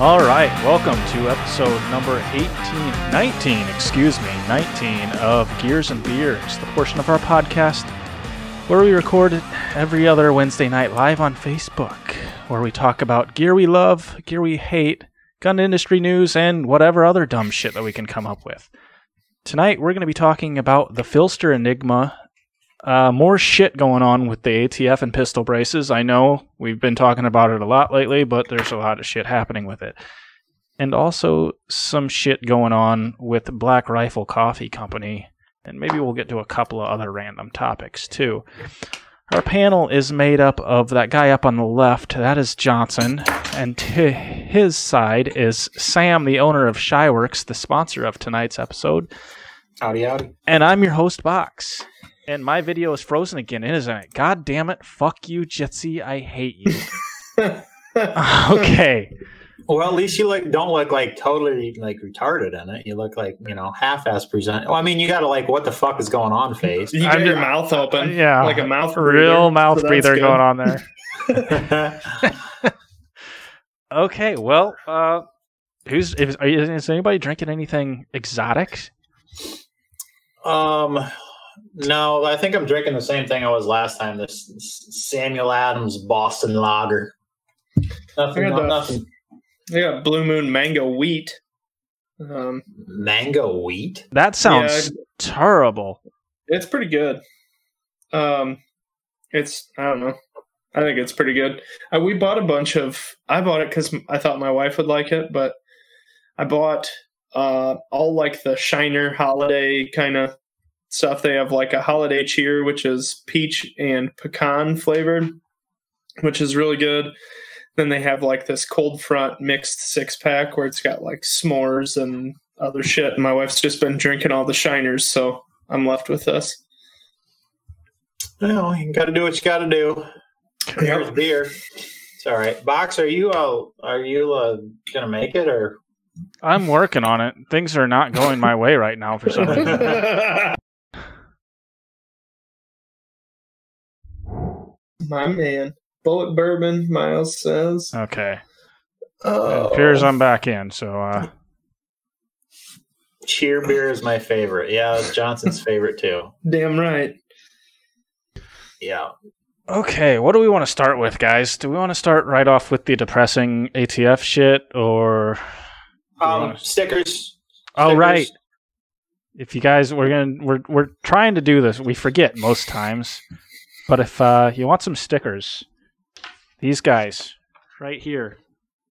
All right, welcome to episode number 18, 19, excuse me, 19 of Gears and Beers, the portion of our podcast where we record every other Wednesday night live on Facebook, where we talk about gear we love, gear we hate, gun industry news, and whatever other dumb shit that we can come up with. Tonight, we're going to be talking about the PHLster Enigma. Uh, more shit going on with the ATF and pistol braces. I know we've been talking about it a lot lately, but there's a lot of shit happening with it. And also some shit going on with Black Rifle Coffee Company. And maybe we'll get to a couple of other random topics too. Our panel is made up of that guy up on the left, that is Johnson, and to his side is Sam, the owner of Shyworks, the sponsor of tonight's episode. Howdy, howdy. And I'm your host, Box. And my video is frozen again, isn't it? God damn it. Fuck you, Jitsi. I hate you. okay. Well, at least you like don't look like totally like retarded in it. You look like you know half-ass present. Well, I mean, you got to like what the fuck is going on face. You I'm got your just- mouth open. Yeah. Like a mouth Real mouth so breather good. going on there. Okay, well, uh, who's is, is anybody drinking anything exotic? um, no, I think I'm drinking the same thing I was last time. This Samuel Adams Boston Lager. Nothing, I got the- nothing. I got Blue Moon Mango Wheat. Um, Mango wheat. That sounds terrible. it's pretty good. Um, it's I don't know. I think it's pretty good. Uh, we bought a bunch of. I bought it because I thought my wife would like it, but I bought uh, all like the Shiner holiday kind of stuff. They have like a holiday cheer, which is peach and pecan flavored, which is really good. Then they have like this cold front mixed six pack where it's got like s'mores and other shit. And my wife's just been drinking all the Shiners, so I'm left with this. Well, you got to do what you got to do. Here's beer. It's all right. Box, are you uh, are you uh, gonna make it or? I'm working on it. Things are not going my way right now for some reason. My man. Bullet bourbon, Miles says. Okay. Oh. It appears I'm back in, so uh, Cheer beer is my favorite. Yeah, it's Johnson's favorite too. Damn right. Yeah. Okay, what do we want to start with, guys? Do we want to start right off with the depressing ATF shit, or Um, Yeah. stickers. oh Stickers. right? If you guys, we're gonna we're we're trying to do this. We forget most times, but if uh, you want some stickers, these guys right here,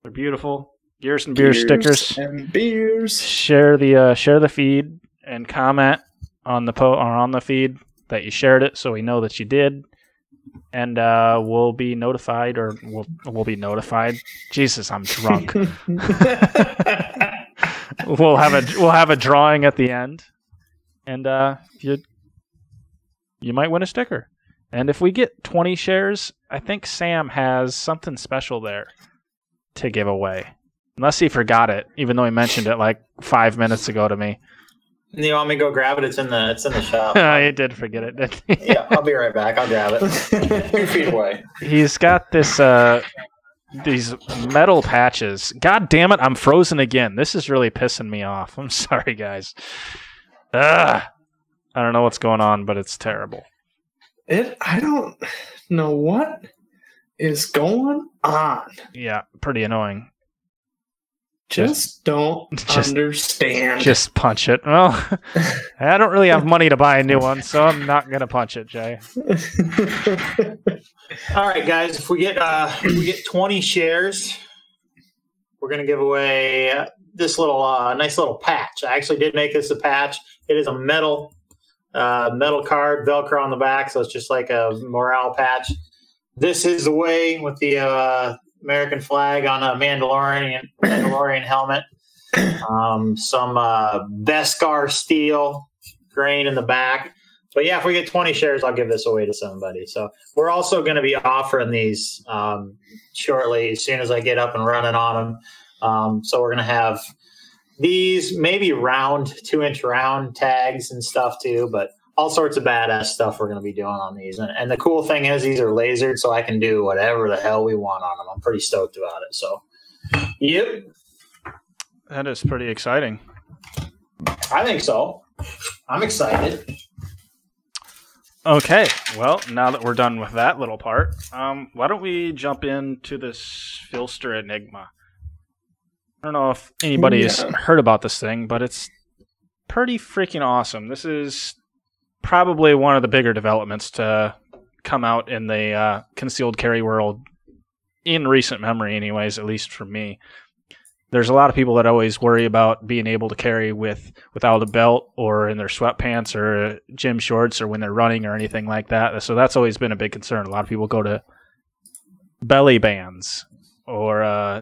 they're beautiful. Gears and beer stickers. And beers. Share the uh, share the feed and comment on the po or on the feed that you shared it, so we know that you did. And uh, we'll be notified, or we'll we'll be notified. Jesus, I'm drunk. we'll have a we'll have a drawing at the end, and uh, you you might win a sticker. And if we get 20 shares, I think Sam has something special there to give away. Unless he forgot it, even though he mentioned it like five minutes ago to me. You want me to go grab it? It's in the it's in the shop. he did forget it. yeah, I'll be right back. I'll grab it. Two feet away. He's got this uh these metal patches. God damn it, I'm frozen again. This is really pissing me off. I'm sorry, guys. Ugh. I don't know what's going on, but it's terrible. It I don't know what is going on. Yeah, pretty annoying. Just don't Just- understand. Just punch it. Well, I don't really have money to buy a new one, so I'm not gonna punch it, Jay. All right, guys. If we get uh, if we get twenty shares, we're gonna give away uh, this little uh, nice little patch. I actually did make this a patch. It is a metal uh, metal card, Velcro on the back, so it's just like a morale patch. This is the way with the uh, American flag on a Mandalorian Mandalorian helmet. Um, some uh, Beskar steel grain in the back. But yeah, if we get 20 shares, I'll give this away to somebody. So we're also going to be offering these um, shortly as soon as I get up and running on them. Um, so we're going to have these maybe round, two inch round tags and stuff too, but all sorts of badass stuff we're going to be doing on these. And, and the cool thing is, these are lasered, so I can do whatever the hell we want on them. I'm pretty stoked about it. So, yep. That is pretty exciting. I think so. I'm excited. Okay, well, now that we're done with that little part, um, why don't we jump into this PHLster Enigma? I don't know if anybody's Yeah. heard about this thing, but it's pretty freaking awesome. This is probably one of the bigger developments to come out in the uh, concealed carry world in recent memory, anyways, at least for me. There's a lot of people that always worry about being able to carry with without a belt or in their sweatpants or gym shorts or when they're running or anything like that. So that's always been a big concern. A lot of people go to belly bands or uh,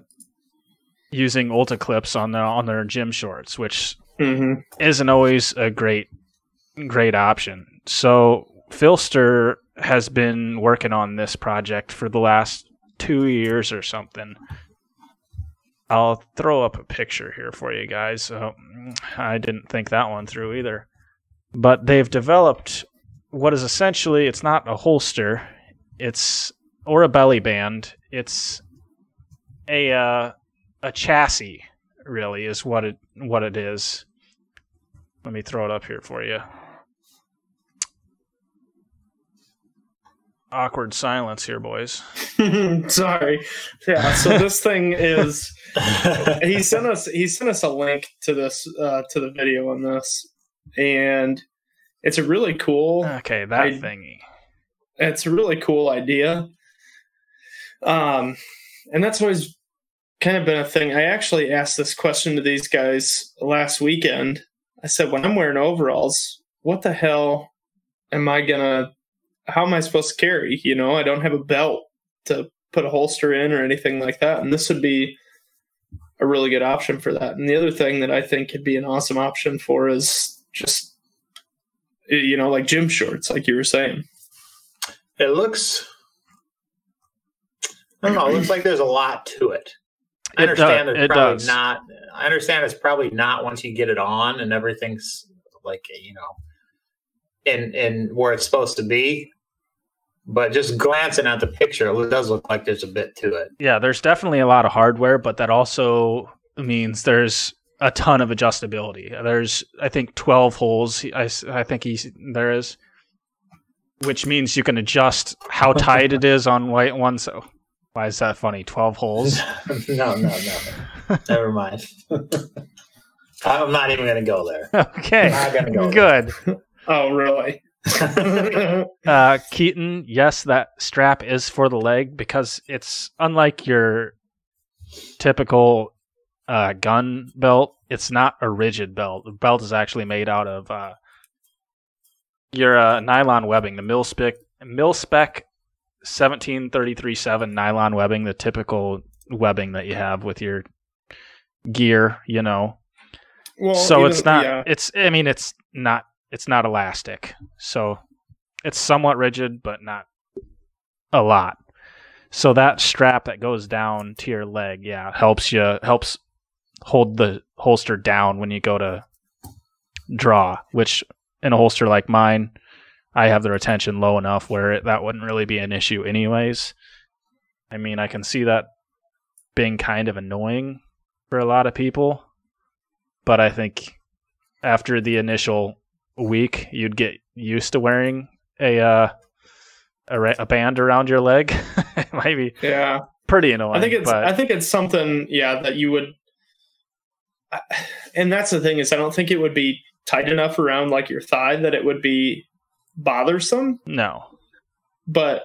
using Ulticlips on their on their gym shorts, which Mm-hmm. isn't always a great great option. So PHLster has been working on this project for the last two years or something. I'll throw up a picture here for you guys. So I didn't think that one through either. But they've developed what is essentially it's not a holster, it's or a belly band. It's a uh, a chassis really is what it what it is. Let me throw it up here for you. Awkward silence here, boys. Sorry. Yeah. So this thing is. He sent us. He sent us a link to this uh, to the video on this, and it's a really cool. Okay, that I- thingy. it's a really cool idea. Um, and that's always kind of been a thing. I actually asked this question to these guys last weekend. I said, when I'm wearing overalls, what the hell am I gonna? How am I supposed to carry? You know, I don't have a belt to put a holster in or anything like that, and this would be a really good option for that. And the other thing that I think could be an awesome option for is just you know, like gym shorts, like you were saying. It looks. I don't know. It looks like there's a lot to it. I It understand does- it's it probably does. not. I understand it's probably not once you get it on and everything's like you know, in in where it's supposed to be. But just glancing at the picture, it does look like there's a bit to it. Yeah, there's definitely a lot of hardware, but that also means there's a ton of adjustability. There's, I think, 12 holes. I I think he's, there is, which means you can adjust how tight it is on white one. So, why is that funny? 12 holes. no, no, no. Never mind. I'm not even going to go there. Okay, Not gonna go there. good. Oh, really? Uh, Keaton, yes, that strap is for the leg because it's unlike your typical uh, gun belt. It's not a rigid belt. The belt is actually made out of uh, your uh, nylon webbing, the mil spec mil spec seventeen thirty three seven nylon webbing, the typical webbing that you have with your gear. You know, well, so even- it's not yeah. it's i mean it's not it's not elastic so it's somewhat rigid but not a lot so that strap that goes down to your leg yeah helps you helps hold the holster down when you go to draw which in a holster like mine i have the retention low enough where it, that wouldn't really be an issue anyways i mean i can see that being kind of annoying for a lot of people but I think after the initial week, you'd get used to wearing a uh, a, a band around your leg. it might be yeah. pretty annoying. I think it's but I think it's something yeah that you would and that's the thing is I don't think it would be tight enough around like your thigh that it would be bothersome no, but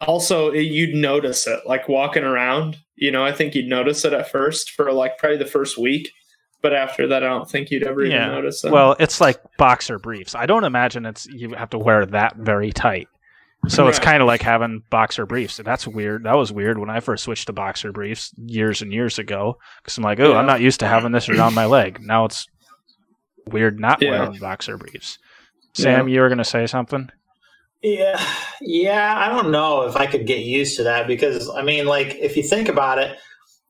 also it, you'd notice it like walking around you know I think you'd notice it at first for like probably the first week but after that I don't think you'd ever Yeah. even notice it well, it's like boxer briefs. I don't imagine it's you have to wear that very tight. So it's kind of like having boxer briefs. And that's weird. That was weird when I first switched to boxer briefs years and years ago. Because I'm like, oh, Yeah. I'm not used to having this around my leg. Now it's weird not Yeah. wearing boxer briefs. Sam, you were going to say something? Yeah, yeah. I don't know if I could get used to that because I mean, like, if you think about it,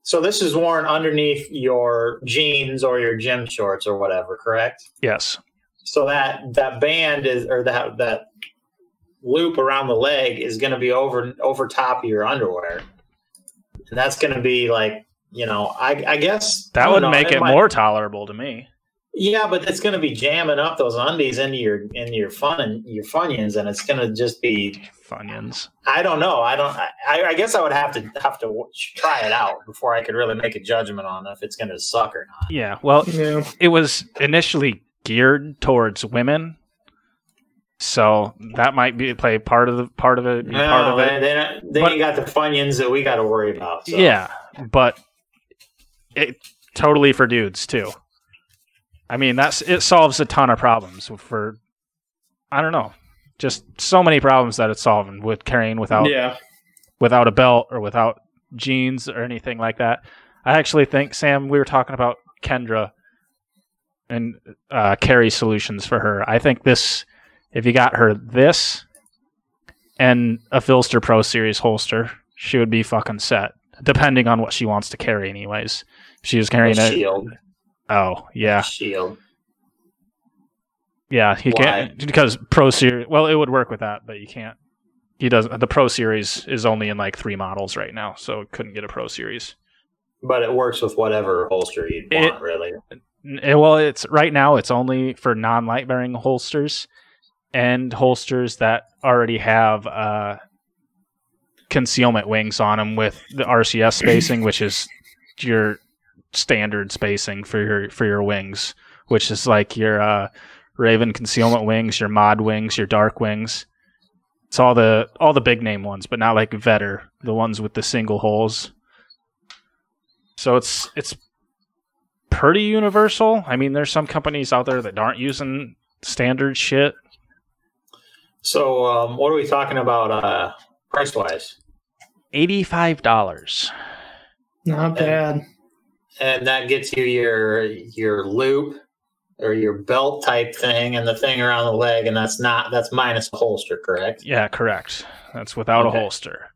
so this is worn underneath your jeans or your gym shorts or whatever, correct? Yes. So that that band is or that that loop around the leg is going to be over over top of your underwear, and that's going to be like you know, I, I guess That don't would know, make it might- more tolerable to me. Yeah, but it's going to be jamming up those undies into your into your fun and your funyuns, and it's going to just be. Funyuns. I don't know. I don't. I, I guess I would have to have to try it out before I could really make a judgment on if it's going to suck or not. Yeah. Well, Yeah. it was initially geared towards women, so that might be play part of the part of it. be part No, of they, it. they, don't- they But- ain't got the funyuns that we got to worry about. So. Yeah, but it totally for dudes too. I mean, that's it solves a ton of problems for. I don't know, just so many problems that it's solving with carrying without Yeah. without a belt or without jeans or anything like that. I actually think Sam, we were talking about Kendra and uh, carry solutions for her. I think this, if you got her this and a PHLster Pro Series holster, she would be fucking set. Depending on what she wants to carry, anyways. If she was carrying A a shield. Oh yeah Shield. yeah you Why? can't because Pro Series well it would work with that but you can't. He doesn't. the Pro Series is only in like three models right now, so it couldn't get a Pro Series. But it works with whatever holster you'd It- want, really. N- eh, Well, it's right now. It's only for non-light bearing holsters and holsters that already have uh, concealment wings on them with the RCS spacing, which is your standard spacing for your for your wings, which is like your uh, Raven concealment wings, your mod wings, your dark wings. It's all the all the big name ones, but not like Vedder, the ones with the single holes. So it's it's pretty universal. I mean, there's some companies out there that aren't using standard shit. So, um, what are we talking about uh, price wise? Eighty-five dollars. Not bad. And that gets you your your loop or your belt type thing and the thing around the leg, and that's not that's minus a holster, correct? Yeah, correct. That's without Okay. a holster.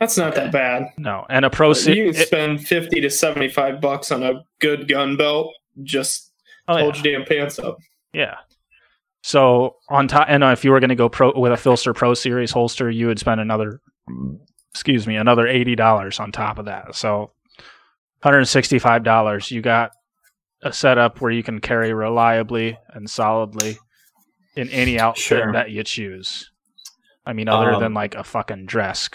That's not that bad. No, and a pro you series. can spend fifty to seventy-five bucks on a good gun belt. Just Oh, yeah. hold your damn pants up. Yeah. So on top, and uh, if you were going to go pro with a PHLster Pro Series holster, you would spend another, excuse me, another eighty dollars on top of that. So, one hundred sixty-five dollars. You got a setup where you can carry reliably and solidly in any outfit Sure. that you choose. I mean, other Um, than like a fucking dress.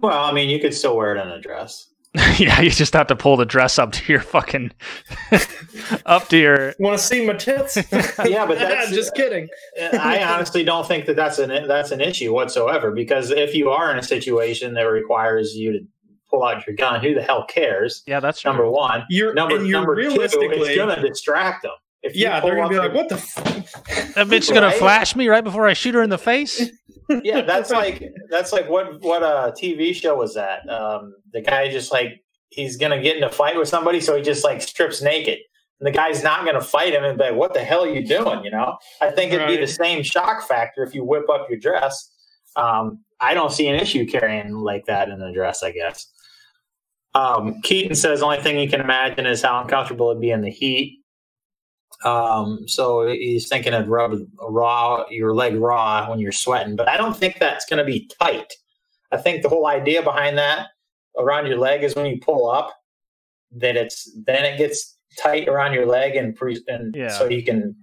Well, I mean, you could still wear it in a dress. yeah, you just have to pull the dress up to your fucking up to your Want to see my tits? Yeah, but that's- just kidding. I honestly don't think that that's an that's an issue whatsoever because if you are in a situation that requires you to pull out your gun, who the hell cares? yeah. That's true. Number one, You're number and you're number two, it's gonna distract them. If you yeah, pull they're gonna be like, "What the?" F-? That bitch is gonna Right? flash me right before I shoot her in the face. yeah, that's like that's like what what a TV show was that? Um, the guy just like he's gonna get in a fight with somebody, so he just like strips naked. And the guy's not gonna fight him and be like, "What the hell are you doing?" You know. I think it'd be the same shock factor if you whip up your dress. Um, I don't see an issue carrying like that in a dress. I guess. Um, Keaton says the only thing he can imagine is how uncomfortable it'd be in the heat. Um, so he's thinking of rub raw your leg raw when you're sweating, but I don't think that's going to be tight. I think the whole idea behind that around your leg is when you pull up, that it's then it gets tight around your leg and pre- and Yeah. so you can.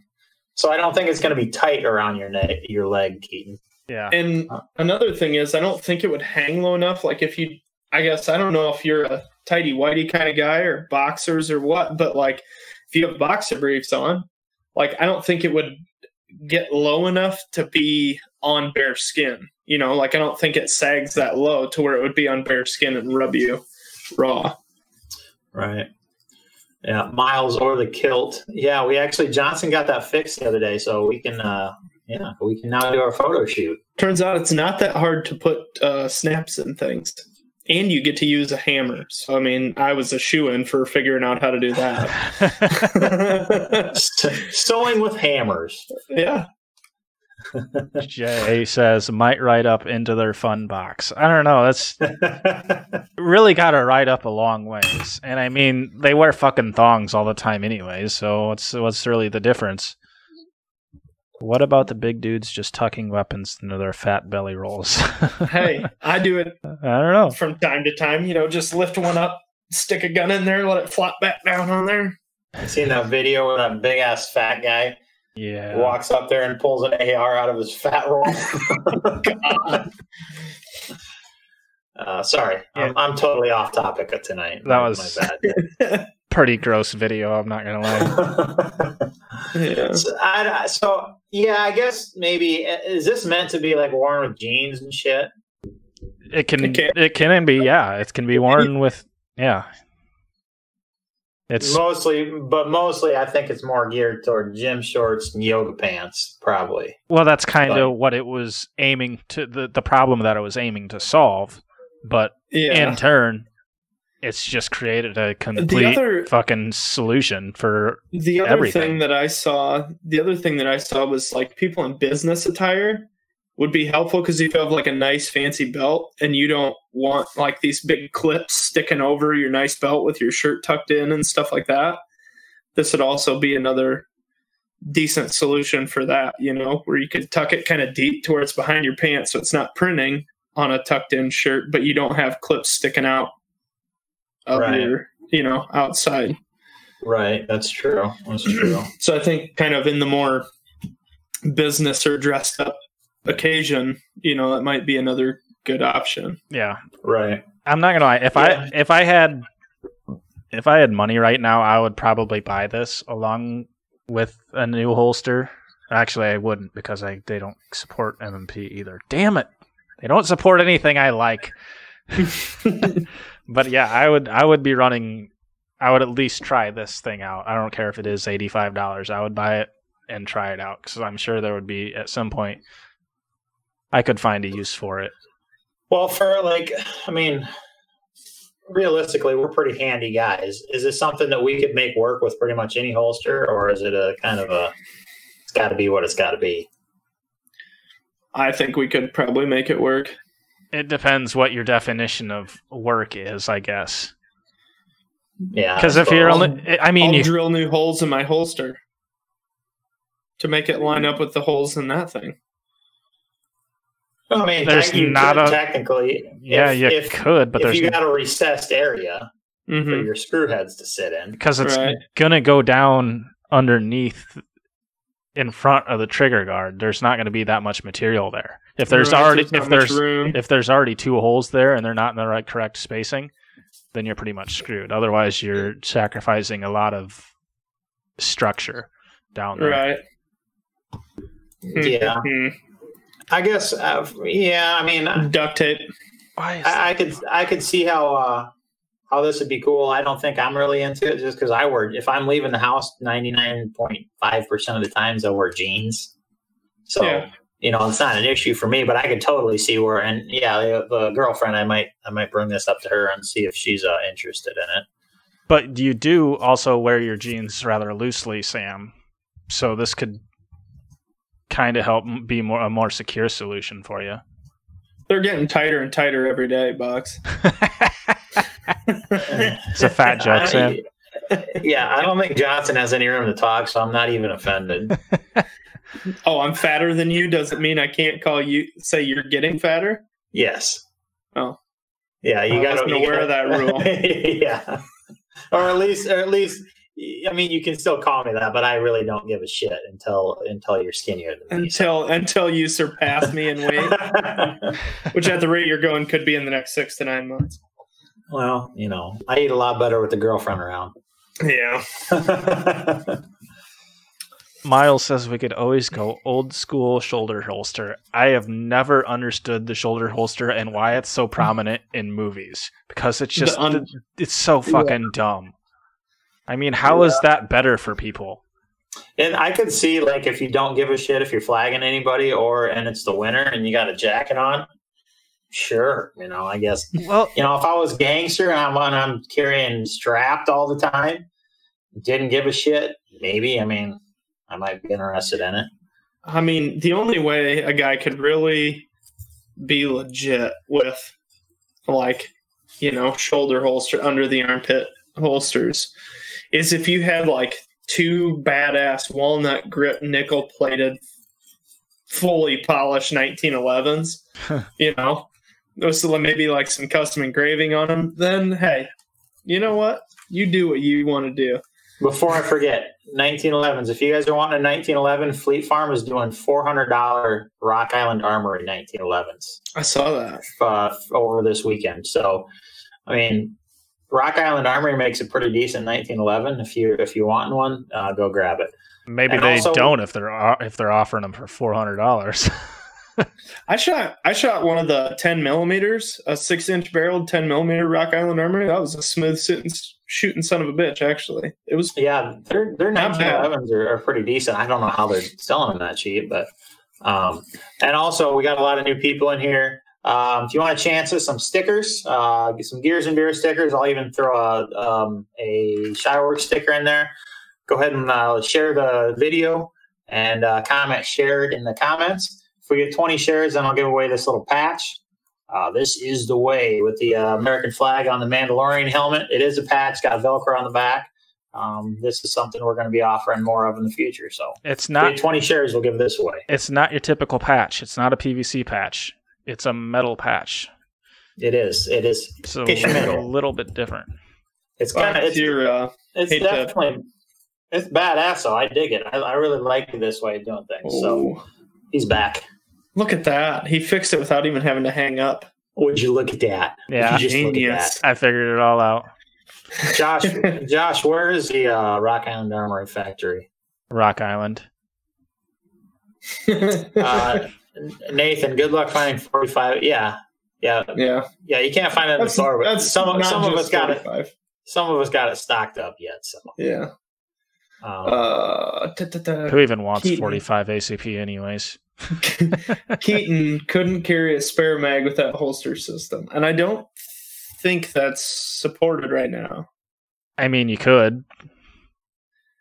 So I don't think it's going to be tight around your neck, your leg, Keaton. Yeah. And another thing is, I don't think it would hang low enough. Like if you, I guess I don't know if you're a tidy whitey kind of guy or boxers or what, but like if you have boxer briefs on, like I don't think it would get low enough to be on bare skin. You know, like I don't think it sags that low to where it would be on bare skin and rub you raw. Right. Yeah, Miles or the kilt. Yeah, we actually Johnson got that fixed the other day, so we can. uh Yeah, we can now do our photo shoot. Turns out it's not that hard to put uh, snaps in things. And you get to use a hammer. So, I mean, I was a shoe in for figuring out how to do that. Sewing with hammers. yeah. Jay says might write up into their fun box. I don't know. That's really got to write up a long ways. And I mean, they wear fucking thongs all the time, anyways. So what's what's really the difference? What about the big dudes just tucking weapons into their fat belly rolls? hey, I do it I don't know. from time to time. You know, just lift one up, stick a gun in there, let it flop back down on there. You seen that video where that big ass fat guy Yeah. walks up there and pulls an AR out of his fat roll? uh, sorry, I'm, I'm totally off topic of tonight. That was- my bad. Pretty gross video, I'm not going to lie. Yeah. so, I, so yeah, I guess maybe is this meant to be like worn with jeans and shit? It can, It can. it can be, yeah. It can be worn with, yeah. It's mostly, but mostly, I think it's more geared toward gym shorts and yoga pants, probably. well, that's kind of what it was aiming to the the problem that it was aiming to solve, but Yeah. in turn, it's just created a complete other- fucking solution for The other everything. thing that I saw, the other thing that I saw was like people in business attire would be helpful because if you have like a nice fancy belt and you don't want like these big clips sticking over your nice belt with your shirt tucked in and stuff like that, this would also be another decent solution for that, you know, where you could tuck it kind of deep to where it's behind your pants so it's not printing on a tucked in shirt, but you don't have clips sticking out of Right. your, you know, outside. Right, that's true. That's true. So I think kind of in the more business or dressed up occasion, you know, that might be another good option. yeah. right. I'm not gonna lie. If Yeah. I if I had if I had money right now, I would probably buy this along with a new holster. Actually, I wouldn't because I they don't support MMP either. Damn it, they don't support anything I like. but yeah, I would I would be running. I would at least try this thing out. I don't care if it is eighty five dollars. I would buy it and try it out because I'm sure there would be at some point I could find a use for it. Well, for like, I mean, realistically, we're pretty handy guys. Is this something that we could make work with pretty much any holster, or is it a kind of a? It's got to be what it's got to be. I think we could probably make it work. It depends what your definition of work is, I guess. Yeah, Because if you're suppose. only, I mean, I'll you, drill new holes in my holster to make it line up with the holes in that thing. I mean, there's you not could a- technically, yeah, if, you if, could, but if there's you got a recessed area for hmm your screw heads to sit in. because it's Right. gonna go down underneath, in front of the trigger guard. There's not gonna be that much material there. If there's Right, already, not if there's, room. if there's already two holes there and they're not in the right correct spacing, then you're pretty much screwed. Otherwise, you're sacrificing a lot of structure down there. right. Yeah, Mhm. I guess. Uh, yeah, I mean, Duct tape. Why is I could I could see how uh, how this would be cool. I don't think I'm really into it just because I wear if I'm leaving the house 99.5 percent of the times I wear jeans. So Yeah. you know it's not an issue for me, but I could totally see where and yeah, the, the girlfriend I might I might bring this up to her and see if she's uh, interested in it. But you do also wear your jeans rather loosely, Sam. So this could kind of help be more a more secure solution for you. They're getting tighter and tighter every day, Box. it's a fat joke, Sam. yeah, I don't think Johnson has any room to talk, so I'm not even offended. Oh, I'm fatter than you doesn't mean I can't call you say you're getting fatter. Yes. Oh. Yeah, you I got wasn't aware of that rule. yeah. Or at least, or at least, I mean, you can still call me that, but I really don't give a shit until until you're skinnier than me. Until until you surpass me in weight, which at the rate you're going could be in the next six to nine months. Well, you know, I eat a lot better with the girlfriend around. Yeah. Miles says we could always go old school shoulder holster. I have never understood the shoulder holster and why it's so prominent in movies because it's just un- it's so fucking dumb. I mean, how is that better for people? and I could see like if you don't give a shit if you're flagging anybody, or and it's the winter and you got a jacket on. Sure, you know, I guess Well, you know if I was gangster and I'm and I'm carrying strapped all the time, didn't give a shit. Maybe I mean I might be interested in it. I mean, the only way a guy could really be legit with, like, you know, shoulder holster under the armpit holsters is if you had like two badass walnut grip nickel plated fully polished 1911s, you know, those maybe like some custom engraving on them, then hey, you know what? You do what you want to do. Before I forget, 1911s. If you guys are wanting a 1911, Fleet Farm is doing $400 Rock Island Armory 1911s I saw that. uh, over this weekend. So, I mean, Rock Island Armory makes a pretty decent 1911. If you if you want one, uh, go grab it. Maybe And they also- don't if they're if they're offering them for four hundred dollars. I shot I shot one of the 10 millimeters, a six inch barreled 10 millimeter Rock Island Armory. That was a smooth sitting, shooting son of a bitch. Actually, it was. Yeah, their their Not bad. 1911s are, are pretty decent. I don't know how they're selling them that cheap, but um, and also we got a lot of new people in here. Um, if you want to chance it, some stickers, uh, get some Gears and Beer stickers. I'll even throw a um, a Shyworks sticker in there. Go ahead and uh, share the video and uh, comment shared in the comments. If we get 20 shares, then I'll give away this little patch. Uh, this is the way with the uh, American flag on the Mandalorian helmet. It is a patch, got Velcro on the back. Um, this is something we're going to be offering more of in the future. So, it's not 20 shares, we'll give this away. it's not your typical patch. It's not a PVC patch. It's a metal patch. It is. It is. So Kiss your a little bit different. It's Well, kind of. it's It's, your, uh, it's hate to- definitely. It's badass, though. I dig it. I, I really like this way of doing things. So he's back. Look at that. He fixed it without even having to hang up. Would you look at that? Yeah. Would you look at Genius. I figured it all out. Josh, Josh, where is the uh, Rock Island Armory factory? Rock Island. Uh, Nathan, good luck finding 45. Yeah. Yeah. yeah, Yeah. You can't find it in the store, but some, of- some of just us got it. Some of us got it stocked up yet. So, Yeah. um, Uh, da, da, da. Who even wants Keaton. 45 ACP anyways? Keaton couldn't carry a spare mag with that holster system, and I don't think that's supported right now. I mean, you could.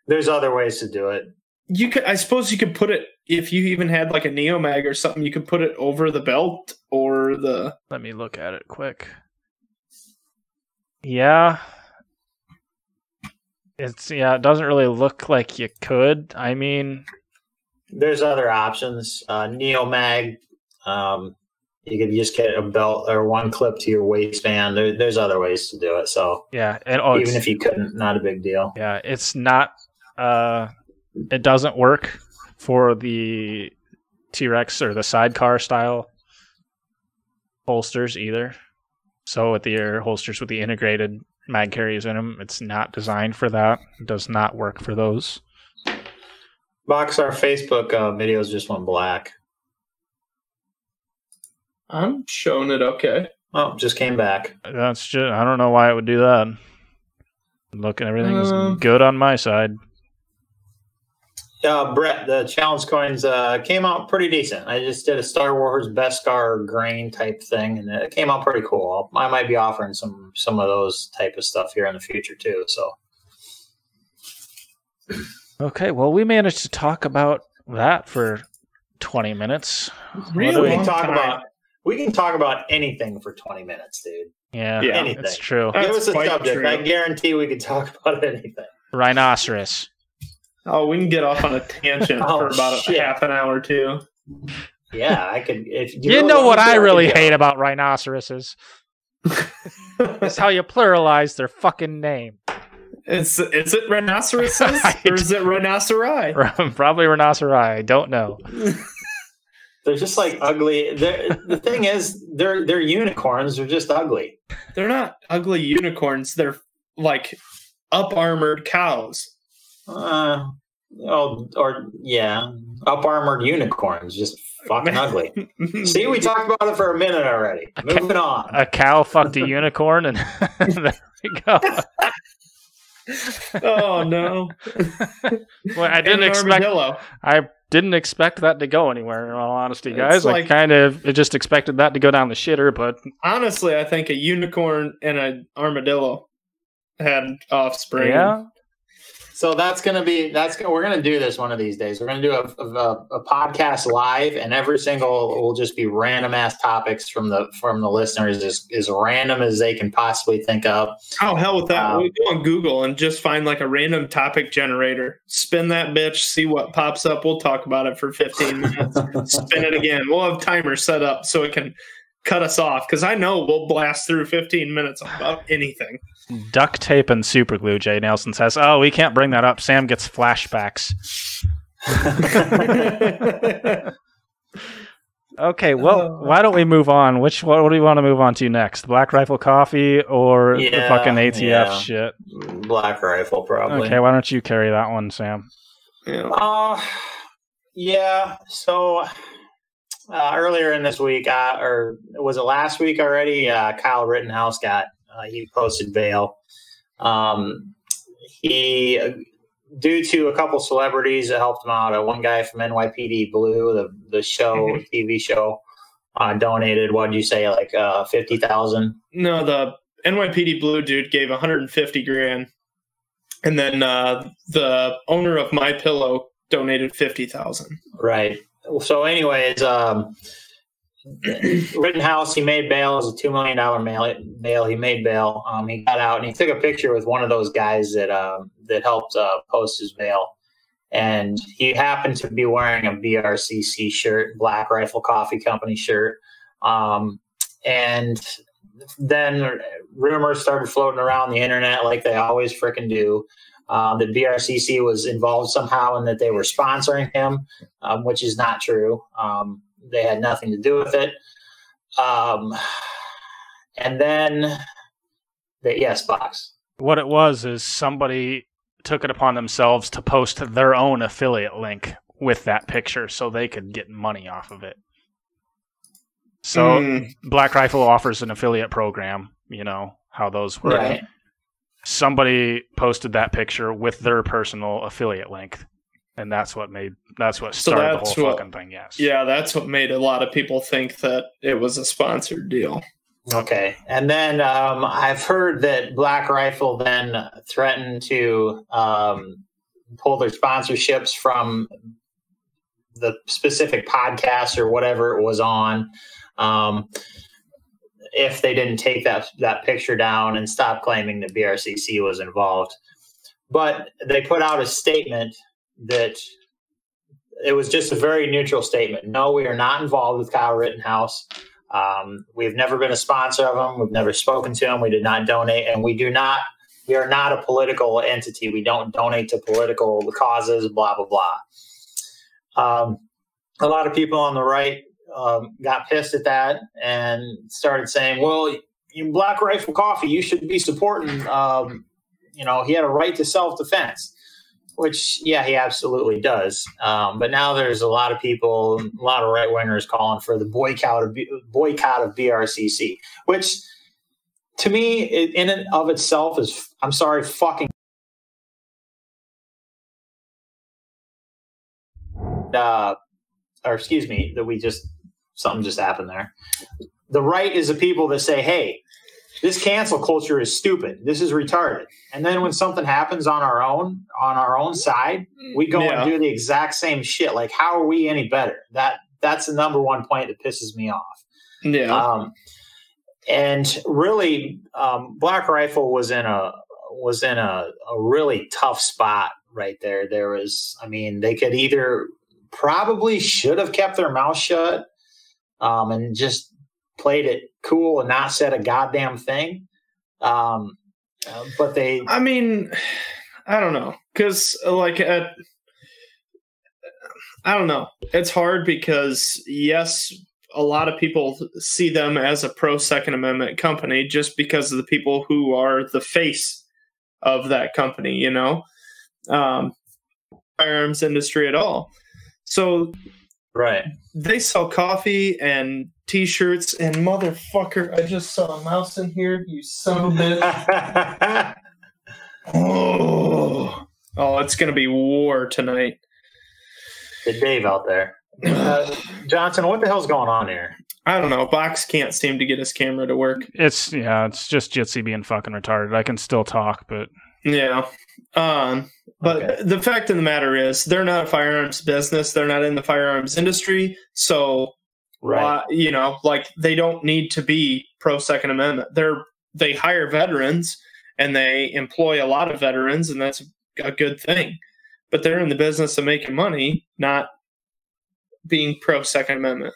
there's other ways to do it. You could, I suppose, you could put it if you even had like a neo mag or something. You could put it over the belt or the. Let me look at it quick. Yeah. It's yeah, it doesn't really look like you could. I mean, There's other options. Uh, Neo Mag. Um, you could just get a belt or one clip to your waistband. There, there's other ways to do it. So yeah, and oh, even if you couldn't, not a big deal. yeah, it's not. Uh, it doesn't work for the T Rex or the sidecar style holsters either. So with the air holsters with the integrated mag carriers in them, it's not designed for that. It does not work for those. Boxar Facebook uh, videos just went black. I'm showing it okay. Oh, just came back. That's just I don't know why it would do that. Look, everything's Um, good on my side. Uh, Brett, the challenge coins uh, came out pretty decent. I just did a Star Wars Beskar grain type thing, and it came out pretty cool. I might be offering some some of those type of stuff here in the future too. So Okay, well, we managed to talk about that for 20 minutes. Really we we- can talk time. about we can talk about anything for twenty minutes, dude. Yeah, Yeah. Anything. that's true. That's Give us a subject. true. I guarantee we could talk about anything. Rhinoceros. Oh, we can get off on a tangent Oh, for about a half an hour too. Yeah, I could. If You, really know what I could really go. hate about rhinoceroses? It's how you pluralize their fucking name. Is is it rhinoceroses or is it rhinoceri? Probably rhinoceri. I don't know. They're just like ugly. They're, the thing is, they're they're unicorns. They're just ugly. They're not ugly unicorns. They're like up armored cows. Uh, oh, or yeah, up armored unicorns, just fucking ugly. See, we talked about it for a minute already. Moving on. A cow fucked a unicorn, and there we go. Oh no! Well, I didn't expect. I didn't expect that to go anywhere. In all honesty, guys, I kind of just expected that to go down the shitter, but Honestly, I think a unicorn and an armadillo had offspring. yeah, So that's gonna be that's we're gonna do this one of these days. We're gonna do a, a, a podcast live, and every single will just be random ass topics from the from the listeners, as as random as they can possibly think of. Oh hell with that! Um, we go on Google and just find like a random topic generator. Spin that bitch, see what pops up. We'll talk about it for fifteen minutes. Spin it again. We'll have timers set up so it can cut us off because I know we'll blast through fifteen minutes about anything. Duct tape and super glue, Jay Nelson says. Oh, we can't bring that up. Sam gets flashbacks. Okay, well, Uh. why don't we move on? Which what, what do we want to move on to next? Black Rifle Coffee or the fucking ATF yeah. shit? Black Rifle, probably. Okay, why don't you carry that one, Sam? Yeah. Uh, yeah. So uh, earlier in this week, uh, or was it last week already? Uh, Kyle Rittenhouse got uh, he posted bail. Um, he, due to a couple celebrities that helped him out, uh, one guy from NYPD Blue, the the show TV show, uh, donated. What did you say? Like uh, fifty thousand. No, the NYPD Blue dude gave 150 grand, and then uh, the owner of My Pillow donated 50,000. Right. So, anyways, um, Rittenhouse, he made bail. It was a two million dollar bail. He made bail. Um, he got out and he took a picture with one of those guys that um, that helped uh, post his bail. And he happened to be wearing a BRCC shirt, Black Rifle Coffee Company shirt. Um, and then rumors started floating around the internet like they always freaking do. Um, that BRCC was involved somehow and that they were sponsoring him, um, which is not true. Um, they had nothing to do with it. Um, and then, the yes box. What it was is somebody took it upon themselves to post their own affiliate link with that picture so they could get money off of it. So Mm, Black Rifle offers an affiliate program, you know, how those work. Right. Somebody posted that picture with their personal affiliate link. And that's what made that's what So started the whole what- fucking thing, yes. yeah, that's what made a lot of people think that it was a sponsored deal. Okay. And then um, I've heard that Black Rifle then threatened to um, pull their sponsorships from the specific podcast or whatever it was on um, if they didn't take that, that picture down and stop claiming that BRCC was involved. But they put out a statement that it was just a very neutral statement. No, we are not involved with Kyle Rittenhouse. Um, we've never been a sponsor of him. We've never spoken to him. We did not donate, and we do not. We are not a political entity. We don't donate to political causes. Blah blah blah. Um, a lot of people on the right um, got pissed at that and started saying, "Well, you Black Rifle Coffee, you should be supporting." Um, you know, he had a right to self defense which yeah he absolutely does um, but now there's a lot of people a lot of right wingers calling for the boycott of boycott of brcc which to me in and of itself is i'm sorry fucking uh, or excuse me that we just something just happened there. The right is the people that say hey this cancel culture is stupid. This is retarded. And then when something happens on our own on our own side we go Yeah. and do the exact same shit. Like how are we any better? That that's the number one point that pisses me off. Yeah. um, and really um, black rifle was in a was in a, a really tough spot right there. There was i mean they could either probably should have kept their mouth shut um, and just played it cool and not said a goddamn thing um, uh, but they I mean, I don't know, because like at, I don't know. It's hard because yes, a lot of people see them as a pro Second Amendment company just because of the people who are the face of that company. You know, um, firearms industry at all. So right. They sell coffee and t-shirts and motherfucker i just saw a mouse in here you son of a bitch. Oh, oh it's gonna be war tonight. The dave out there. Uh, johnson what the hell's going on here? I don't know box can't seem to get his camera to work. It's yeah, it's just Jitsi being fucking retarded. I can still talk, but Yeah. Um, but Okay. the fact of the matter is, they're not a firearms business. They're not in the firearms industry. So, why, you know, like they don't need to be pro Second Amendment. They're they hire veterans and they employ a lot of veterans, and that's a good thing. But they're in the business of making money, not being pro Second Amendment.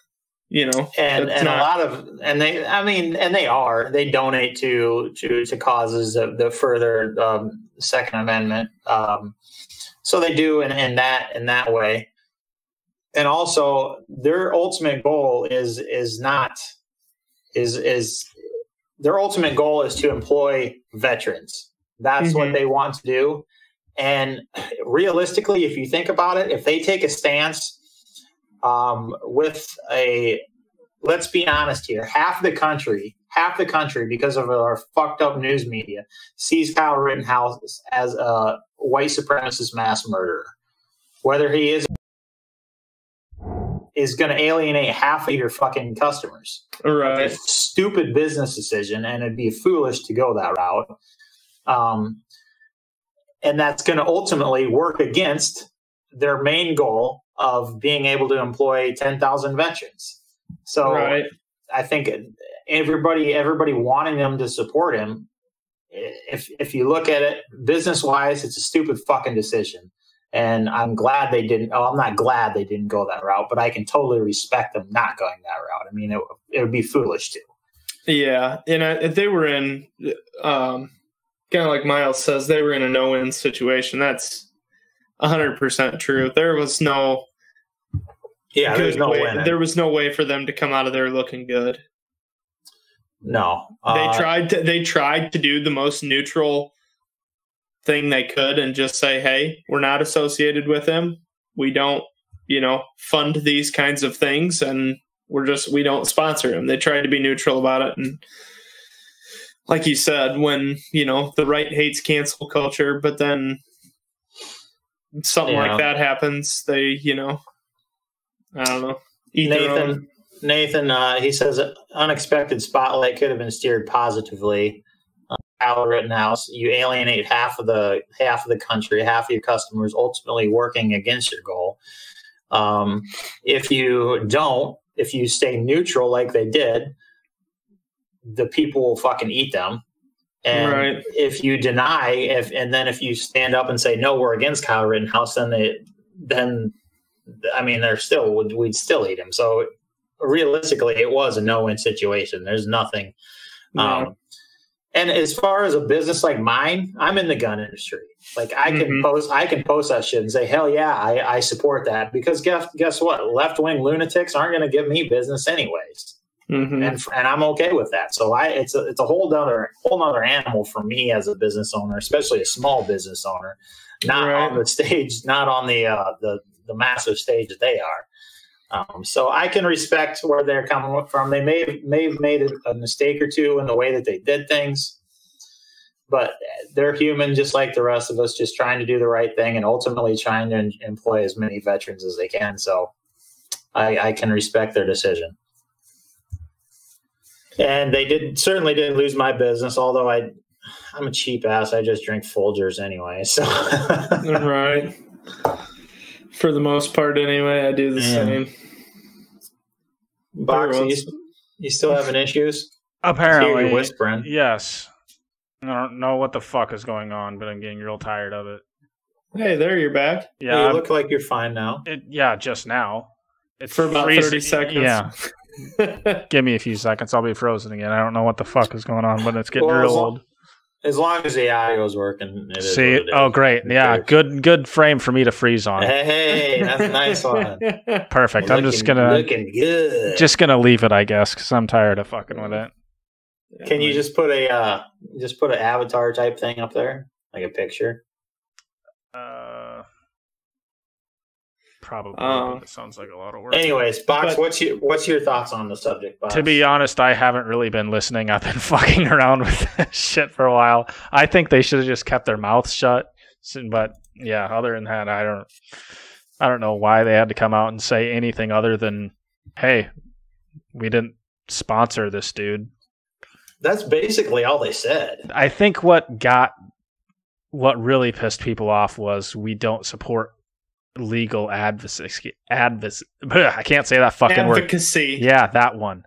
You know, and and not- a lot of and they i mean and they are they donate to to to causes that, that further um second amendment um so they do in, in that in that way. And also their ultimate goal is is not is is their ultimate goal is to employ veterans. That's what Mhm. they want to do. And realistically if you think about it if they take a stance um, with a let's be honest here half the country half the country because of our fucked up news media sees kyle rittenhouse as a white supremacist mass murderer whether he is is going to alienate half of your fucking customers right? it's a stupid business decision and it'd be foolish to go that route um, and that's going to ultimately work against their main goal of being able to employ 10,000 veterans so right. i think everybody everybody wanting them to support him if if you look at it business wise it's a stupid fucking decision and i'm glad they didn't oh i'm not glad they didn't go that route but i can totally respect them not going that route i mean it, it would be foolish to Yeah, and I, if they were in, um, kind of like Miles says, they were in a no-win situation. That's hundred percent true. There was no yeah there's good no way. winning. There was no way for them to come out of there looking good. No they Uh, tried to. They tried to do the most neutral thing they could and just say, "Hey, we're not associated with him. We don't, you know, fund these kinds of things, and we're just we don't sponsor him." They tried to be neutral about it, and like you said, when you know the right hates cancel culture, but then something Yeah. like that happens, they, you know, I don't know, Nathan. Nathan, uh, he says unexpected spotlight could have been steered positively. Uh, Kyle Rittenhouse, you alienate half of the half of the country, half of your customers, ultimately working against your goal. Um, if you don't, if you stay neutral like they did, the people will fucking eat them. And Right. if you deny, if and then if you stand up and say no, we're against Kyle Rittenhouse, then they then I mean they're still would we'd still eat him. So realistically, it was a no-win situation. There's nothing. Yeah. Um, and as far as a business like mine, I'm in the gun industry. Like I can Mhm. post, I can post that shit and say, hell yeah, I, I support that because guess guess what? Left wing lunatics aren't going to give me business anyways, Mhm. and and I'm okay with that. So I it's a it's a whole other whole other animal for me as a business owner, especially a small business owner, not Right. on the stage, not on the uh, the the massive stage that they are. Um, so I can respect where they're coming from. They may may have made a, a mistake or two in the way that they did things, but they're human just like the rest of us, just trying to do the right thing and ultimately trying to employ as many veterans as they can. So I, I can respect their decision. And they did certainly didn't lose my business, although I I'm a cheap ass. I just drink Folgers anyway. So right. For the most part, anyway, I do the Yeah. same. Box, you, you still having issues? Apparently, you whispering. yes. I don't know what the fuck is going on, but I'm getting real tired of it. Hey, there you're back. Yeah, you I'm- look like you're fine now. it, yeah, just now. It's For about freezing- 30 seconds. Yeah, give me a few seconds. I'll be frozen again. I don't know what the fuck is going on, but it's getting Well, real as long- old. As long as the audio's working, it is. See, what it is. oh great, yeah, good, good frame for me to freeze on. Hey, hey, that's a nice one. Perfect. I'm just gonna looking good. just gonna leave it, I guess, because I'm tired of fucking with it. Can you just put a uh, just put an avatar type thing up there, like a picture? Probably. Um, but it sounds like a lot of work. Anyways, box. But- what's your what's your thoughts on the subject? Box? To be honest, I haven't really been listening. I've been fucking around with this shit for a while. I think they should have just kept their mouths shut. But yeah, other than that, I don't, I don't know why they had to come out and say anything other than, "Hey, we didn't sponsor this dude." that's basically all they said. I think what got what really pissed people off was we don't support legal advocacy. Advocacy. I can't say that fucking word. Advocacy. Yeah, that one.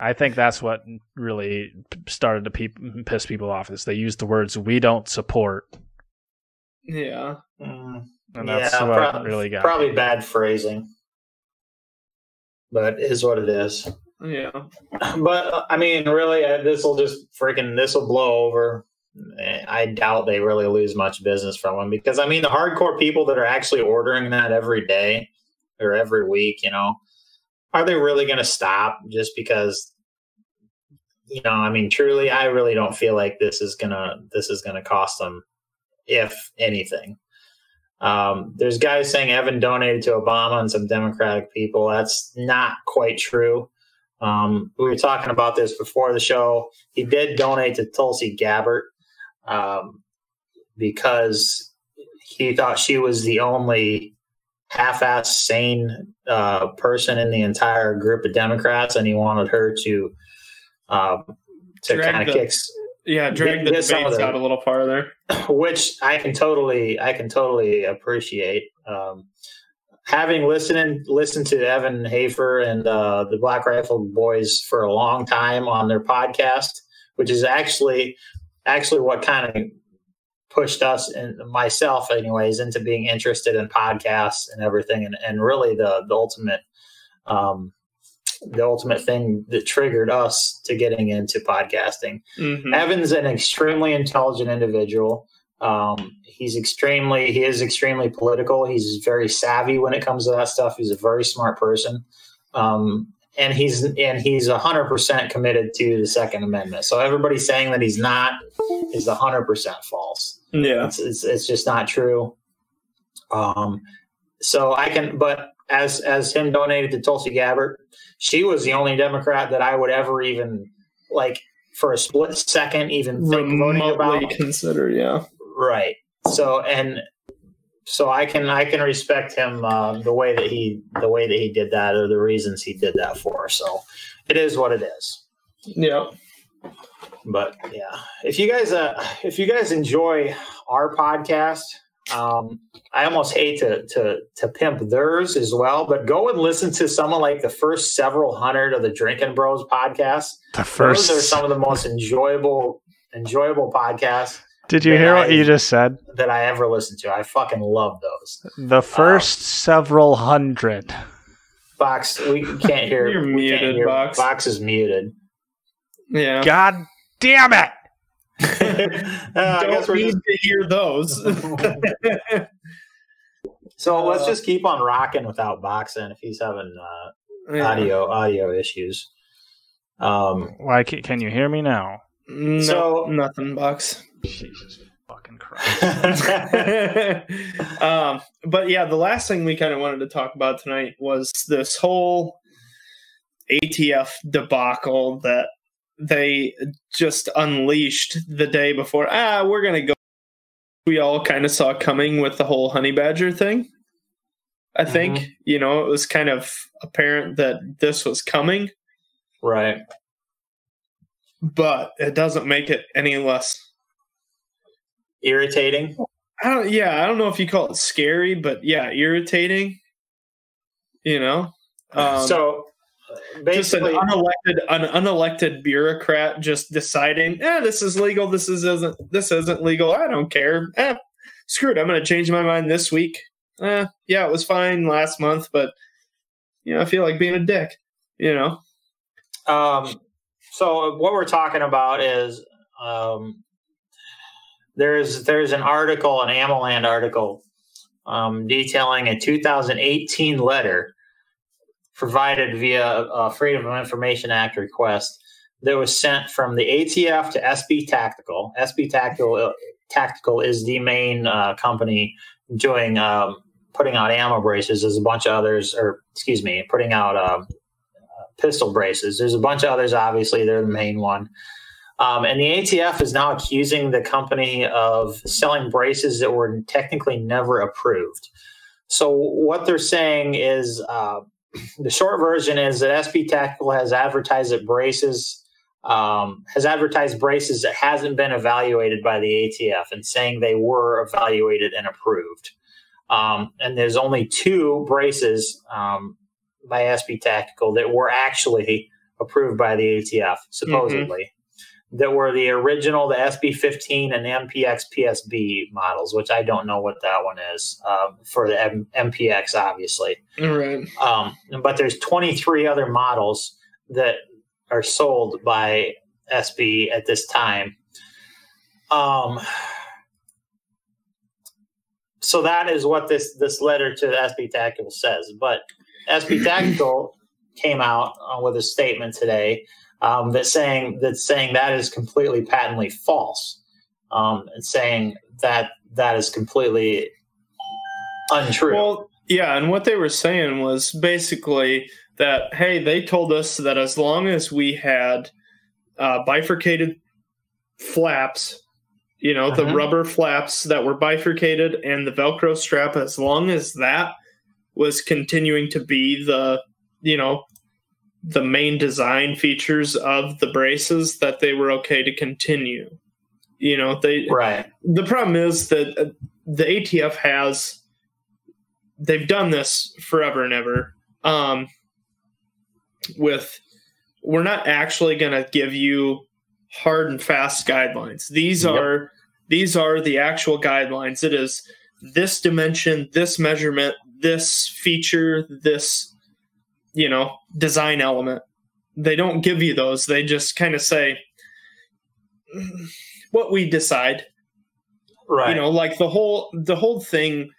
I think that's what really started to pe- piss people off is they used the words "we don't support," Yeah. Mm, and that's yeah, what really got. probably bad phrasing, but is what it is. Yeah. But uh, I mean, really, uh, this will just freaking this will blow over. I doubt they really lose much business from them because I mean, the hardcore people that are actually ordering that every day or every week, you know, are they really going to stop just because? You know, I mean, truly, I really don't feel like this is gonna this is gonna cost them, if anything. Um, there's guys saying Evan donated to Obama and some Democratic people. That's not quite true. Um, we were talking about this before the show. He did donate to Tulsi Gabbard um, because he thought she was the only half-ass sane uh, person in the entire group of Democrats, and he wanted her to um, to kind of kick, Yeah. Drag the debates out a little farther. which I can totally I can totally appreciate. Um, having listened listened to Evan Hafer and uh, the Black Rifle Boys for a long time on their podcast, which is actually actually what kind of pushed us and myself anyways into being interested in podcasts and everything and, and really the the ultimate um, the ultimate thing that triggered us to getting into podcasting Mhm. Evan's an extremely intelligent individual. Um, he's extremely, he is extremely political. He's very savvy when it comes to that stuff. He's a very smart person. Um, and he's, and he's a hundred percent committed to the second amendment. So everybody saying that he's not is a hundred percent false. Yeah. It's, it's, it's just not true. Um, so I can, but as, as him donated to Tulsi Gabbard, she was the only Democrat that I would ever even like for a split second even think voting Remotely about. consider. Yeah. Right. So and so I can I can respect him uh, the way that he the way that he did that or the reasons he did that for. So it is what it is. Yeah. But yeah, if you guys uh, if you guys enjoy our podcast, um, I almost hate to to to pimp theirs as well. But go and listen to someone like the first several hundred of the Drinking Bros podcast. the first. Those are some of the most enjoyable enjoyable podcasts Did you hear what I- you just said? that I ever listened to. I fucking love those. The first several hundred. Box, we can't hear. You're we can't muted, hear- Box. Box is muted. Yeah. God damn it! Uh, I Don't guess we're need just, to hear those. so let's Uh, just keep on rocking without boxing if he's having uh, Yeah. audio audio issues. Um, Why can, can you hear me now? No, So- nothing, Bucks. Jesus fucking Christ! um, but yeah, the last thing we kind of wanted to talk about tonight was this whole ATF debacle that they just unleashed the day before. Ah, we're gonna go. We all kind of saw coming with the whole honey badger thing. I think you know it was kind of apparent that this was coming, right. but it doesn't make it any less Irritating. I don't. Yeah, I don't know if you call it scary, but yeah, irritating. You know, um, so just an unelected, an unelected bureaucrat just deciding, eh, this is legal. This is isn't. This isn't legal. I don't care. Eh, screw it. I'm going to change my mind this week. Eh, yeah, it was fine last month, but you know, I feel like being a dick. You know. Um, so what we're talking about is um, there's there's an article, an AmmoLand article, um, detailing a 2018 letter provided via a Freedom of Information Act request that was sent from the ATF to SB Tactical. SB Tactical uh, Tactical is the main uh, company doing um, putting out ammo braces. There's a bunch of others, or excuse me, putting out um, pistol braces. There's a bunch of others, obviously, they're the main one. Um, and the ATF is now accusing the company of selling braces that were technically never approved. So, what they're saying is uh, the short version is that SB Tactical has advertised that braces um, has advertised braces that hasn't been evaluated by the ATF and saying they were evaluated and approved. Um, and there's only two braces um, by SB Tactical that were actually approved by the ATF, supposedly. That were the original, the SB15 and the MPX PSB models, which I don't know what that one is uh, for the M- MPX, obviously. Right. Um, but there's 23 other models that are sold by SB at this time. Um, so that is what this this letter to SB Tactical says. But SB Tactical came out uh, with a statement today um, that saying that saying that is completely patently false, um, and saying that that is completely untrue. Well, yeah, and what they were saying was basically that hey, they told us that as long as we had uh, bifurcated flaps, you know, uh-huh. the rubber flaps that were bifurcated and the Velcro strap, as long as that was continuing to be the, you know, the main design features of the braces, that they were okay to continue. You know, they right. The problem is that uh, the ATF has they've done this forever and ever. Um, with we're not actually going to give you hard and fast guidelines. These yep. are these are the actual guidelines. It is this dimension, this measurement, this feature, this you know, design element. They don't give you those. They just kind of say what we decide. Right. You know, like the whole the whole thing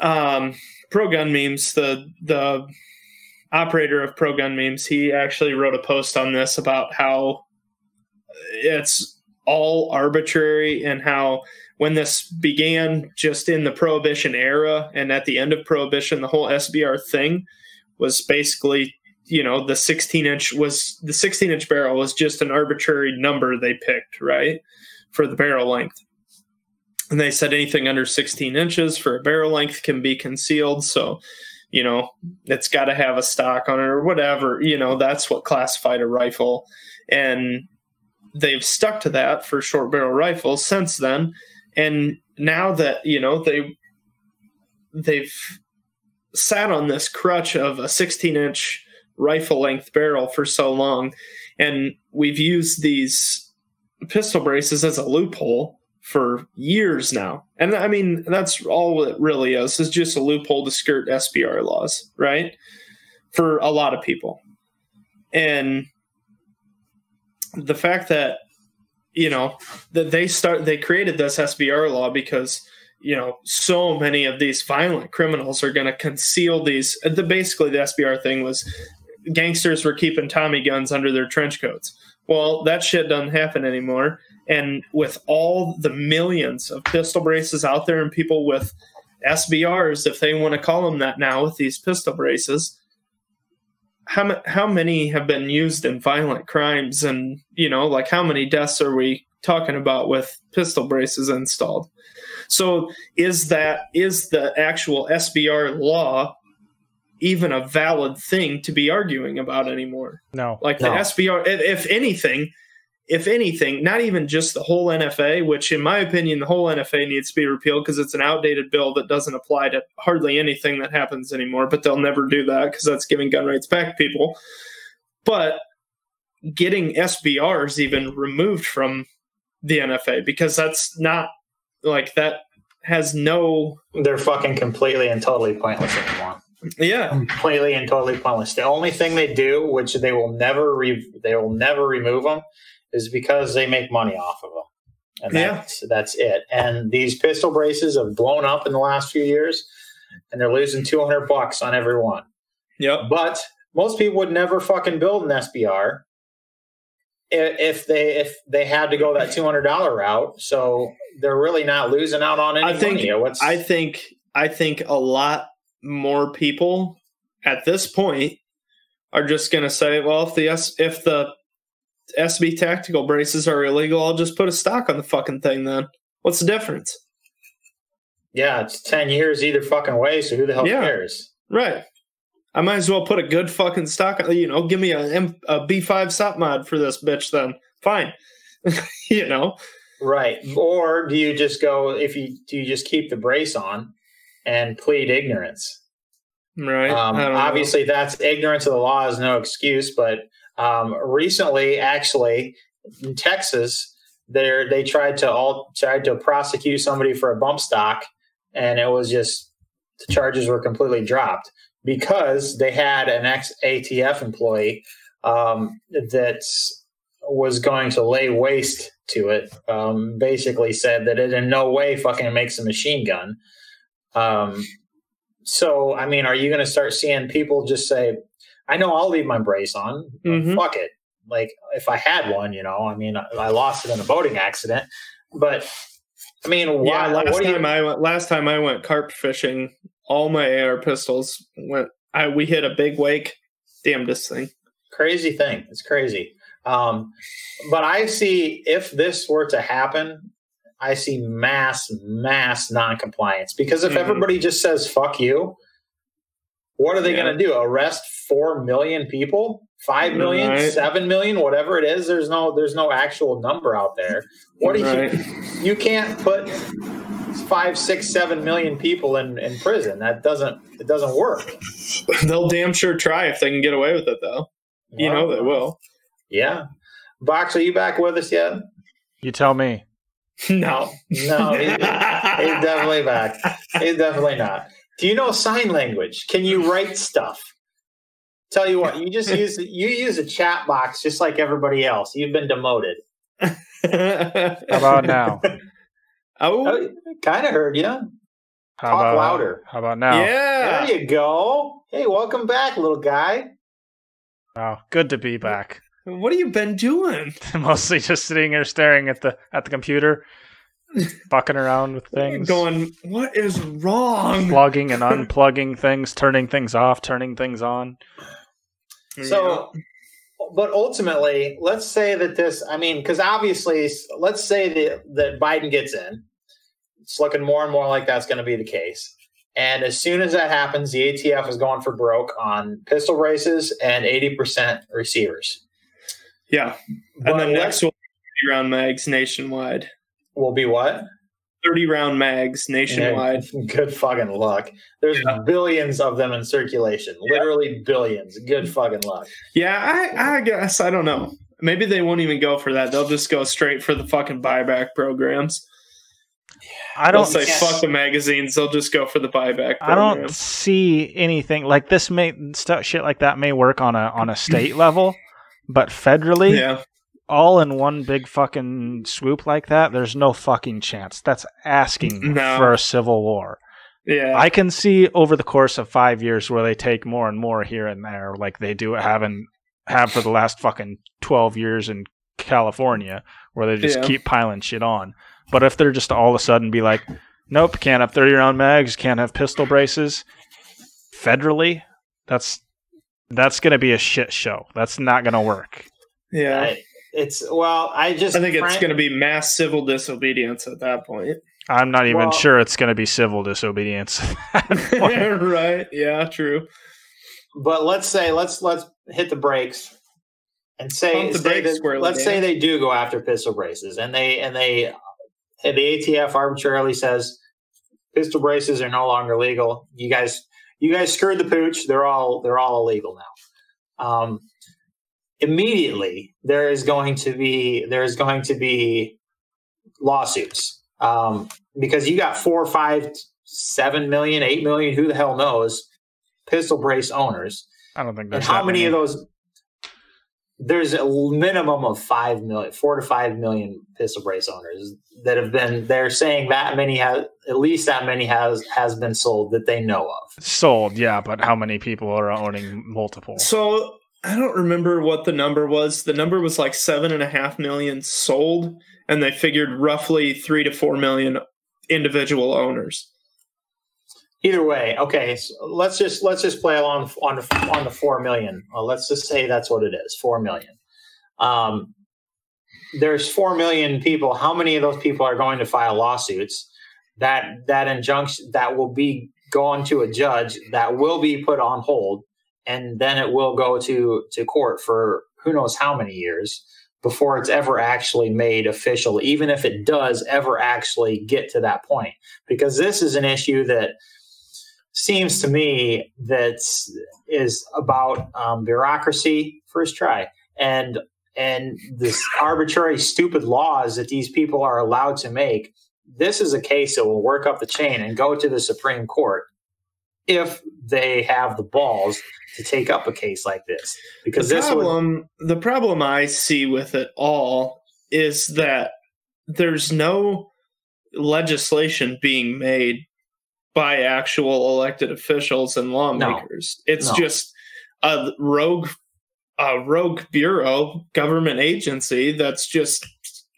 um pro gun memes the the operator of Pro Gun Memes, he actually wrote a post on this about how it's all arbitrary and how when this began just in the prohibition era and at the end of prohibition the whole SBR thing was basically you know the 16 inch was the 16 inch barrel was just an arbitrary number they picked right for the barrel length and they said anything under 16 inches for a barrel length can be concealed so you know, it's got to have a stock on it or whatever. You know, that's what classified a rifle. And they've stuck to that for short barrel rifles since then. And now that, you know, they they've sat on this crutch of a 16 inch rifle length barrel for so long and we've used these pistol braces as a loophole for years now. And I mean, that's all it really is, is just a loophole to skirt SBR laws, right? For a lot of people. And the fact that, you know, that they start, they created this SBR law because, you know, so many of these violent criminals are going to conceal these. The, basically, the SBR thing was gangsters were keeping Tommy guns under their trench coats. Well, that shit doesn't happen anymore and with all the millions of pistol braces out there and people with SBRs, if they want to call them that now with these pistol braces, how, how many have been used in violent crimes? And, you know, like how many deaths are we talking about with pistol braces installed? So is that, is the actual SBR law even a valid thing to be arguing about anymore? No. Like the no. SBR, if anything, if anything, not even just the whole NFA, which in my opinion, the whole NFA needs to be repealed because it's an outdated bill that doesn't apply to hardly anything that happens anymore, but they'll never do that because that's giving gun rights back to people. But getting SBRs even removed from the NFA because that's not like that has no. They're fucking completely and totally pointless anymore. Yeah, completely and totally pointless. The only thing they do, which they will never re- they will never remove them, is because they make money off of them. And that's, yeah. that's it. And these pistol braces have blown up in the last few years, and they're losing 200 bucks on every one. Yep. But most people would never fucking build an SBR if they if they had to go that two hundred dollar route. So they're really not losing out on any I think, money. What's... I think I think a lot more people at this point are just going to say, well, if the S- if the SB tactical braces are illegal, I'll just put a stock on the fucking thing then. What's the difference? Yeah, it's 10 years either fucking way, so who the hell yeah, cares? Right. I might as well put a good fucking stock. You know, give me a M, a B5 SOPMOD for this bitch. Then fine. you know, Right. Or do you just go if you do you just keep the brace on and plead ignorance? right? Um, don't know. obviously, that's ignorance of the law is no excuse. But um, recently, actually, in Texas, there they tried to all tried to prosecute somebody for a bump stock, and it was just the charges were completely dropped because they had an ex ATF employee um, that was going to lay waste to it. Um, basically, said that it in no way fucking makes a machine gun. Um, so, I mean, are you going to start seeing people just say, I know I'll leave my brace on. Mhm. Fuck it. Like, if I had one, you know, I mean, I, I lost it in a boating accident. But, I mean, why? yeah, last what do you, time I went, last time I went carp fishing, all my AR pistols went. I we hit a big wake. Damnedest thing. crazy thing. It's crazy. Um, but I see if this were to happen, I see mass, mass non-compliance because if Mhm. everybody just says "fuck you," what are they Yeah. going to do? Arrest four million people? Five million, Right. seven million, whatever it is. There's no, there's no actual number out there. What do you? You can't put five, six, seven million people in in prison. That doesn't. It doesn't work. They'll damn sure try if they can get away with it, though. You know they will. Yeah. Box, are you back with us yet? You tell me. No. No, he- he's definitely back. He's definitely not. Do you know sign language? Can you write stuff? Tell you what, you just use you use a chat box just like everybody else. You've been demoted. How about now? Oh, Oh, kind of heard you. How Talk about louder. How about now? yeah. There you go. Hey, welcome back, little guy. Oh, good to be back. What have you been doing? Mostly just sitting here staring at the at the computer, fucking around with things, Going, what is wrong? plugging and unplugging things, turning things off, turning things on. So, but ultimately, let's say that this, I mean, because obviously, let's say that, that Biden gets in. It's looking more and more like that's going to be the case. And as soon as that happens, the ATF is going for broke on pistol braces and 80% receivers. Yeah. But And then what next will be 30 round mags nationwide. will be what? 30 round mags nationwide. Yeah, good fucking luck. There's Yeah. billions of them in circulation, literally billions. Good fucking luck. Yeah, I, I guess. I don't know. Maybe they won't even go for that. They'll just go straight for the fucking buyback programs. I They'll don't. say, Yes. fuck the magazines. They'll just go for the buyback I don't see anything like this. May stuff shit like that may work on a on a state level, but federally, Yeah. all in one big fucking swoop like that, there's no fucking chance. That's asking No. for a civil war. Yeah. I can see over the course of five years where they take more and more here and there, like they do haven't have for the last fucking twelve years in California, where they just Yeah. keep piling shit on. But if they're just all of a sudden be like, nope, can't have thirty round mags, can't have pistol braces, federally, that's that's gonna be a shit show. That's not gonna work. yeah. I, it's, well, I just. I think it's Frank- going to be mass civil disobedience at that point. I'm not even Well- sure it's gonna be civil disobedience. right. Yeah, true. but let's say let's let's hit the brakes and say, Pump the say brakes that- squarely, let's say they do go after pistol braces and they and they and the ATF arbitrarily says pistol braces are no longer legal. You guys you guys screwed the pooch. They're all they're all illegal now. Um, immediately there is going to be there is going to be lawsuits um, because you got four, five, seven million, eight million, who the hell knows, pistol brace owners. I don't think And how that many of those? There's a minimum of five million, four to five million pistol brace owners that have been. They're saying that many has, at least that many has has been sold that they know of. sold? Yeah, but how many people are owning multiple? So I don't remember what the number was. The number was like seven and a half million sold, and they figured roughly three to four million individual owners. Either way, okay. So let's just let's just play along on the, on the four million. Well, let's just say that's what it is, four million. Um, there's four million people. How many of those people are going to file lawsuits? That that injunction that will be going to a judge that will be put on hold, and then it will go to to court for who knows how many years before it's ever actually made official, even if it does ever actually get to that point. Because this is an issue that seems to me that is about um, bureaucracy first try. And and this arbitrary stupid laws that these people are allowed to make this is a case that will work up the chain and go to the supreme court if they have the balls to take up a case like this. Because the this problem would, the problem i see with it all is that there's no legislation being made by actual elected officials and lawmakers. No, it's no. just a rogue a rogue bureau, government agency that's just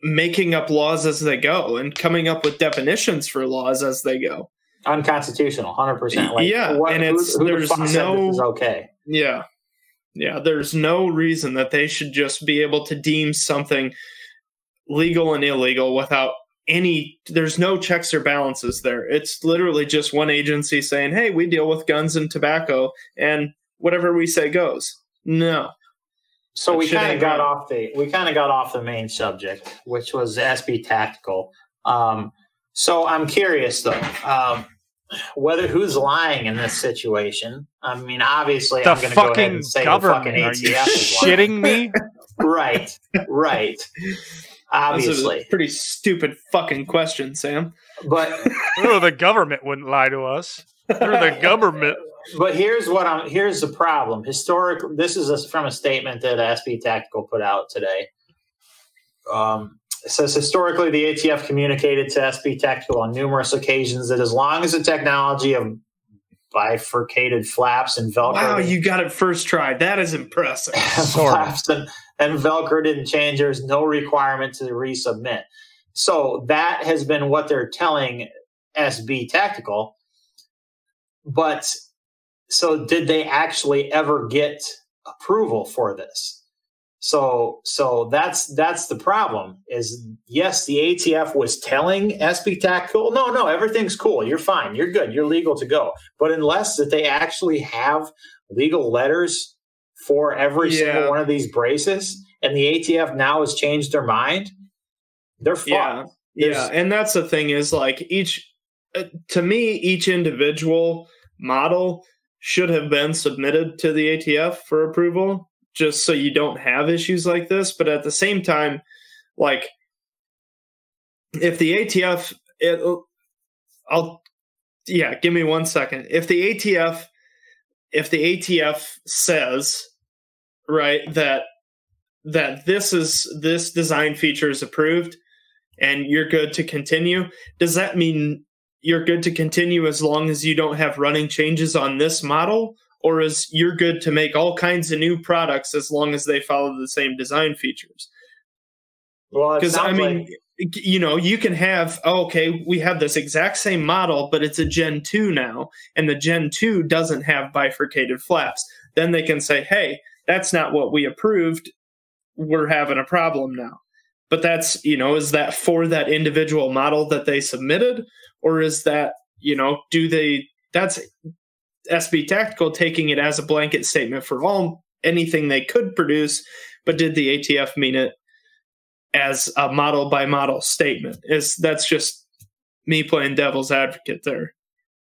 making up laws as they go and coming up with definitions for laws as they go. Unconstitutional, hundred percent. Like, yeah, what, and it's who, who there's the no okay. Yeah, yeah. There's no reason that they should just be able to deem something legal and illegal without any there's no checks or balances there. It's literally just one agency saying hey we deal with guns and tobacco and whatever we say goes. No. So that we kind of got off the we kind of got off the main subject which was sb tactical. Um, so i'm curious though um, whether who's lying in this situation? I mean obviously the i'm going to go ahead and say government. the fucking Are you shitting me? Right right obviously. pretty stupid fucking question, Sam. But oh, the government wouldn't lie to us. They're the government. But here's what I'm. Here's the problem. Historic. This is a, from a statement that SB Tactical put out today. Um, it says historically, the ATF communicated to SB Tactical on numerous occasions that as long as the technology of bifurcated flaps and Velcro. Wow, you got it first try. That is impressive. flaps and, and Velcro didn't change. There's no requirement to resubmit. So that has been what they're telling SB Tactical. But so did they actually ever get approval for this? So so that's that's the problem. Is yes, the ATF was telling SB Tactical, no, no, everything's cool. You're fine. You're good. You're legal to go. But unless that they actually have legal letters for every yeah. single one of these braces, and the ATF now has changed their mind, they're fucked. Yeah, There's, yeah, and that's the thing is like each uh, to me each individual model should have been submitted to the ATF for approval just so you don't have issues like this. But at the same time, like if the ATF, it, I'll, yeah, give me one second. If the ATF, if the ATF says, right, that that this is this design feature is approved and you're good to continue, does that mean you're good to continue as long as you don't have running changes on this model? or is you're good to make all kinds of new products as long as they follow the same design features? Well, because I mean, like... you know, you can have oh, okay, we have this exact same model, but it's a Gen two now, and the Gen two doesn't have bifurcated flaps. Then they can say, hey, that's not what we approved. We're having a problem now. But that's you know, is that for that individual model that they submitted, or is that you know, do they? That's SB Tactical taking it as a blanket statement for all anything they could produce, but did the ATF mean it as a model by model statement? Is that's just me playing devil's advocate there.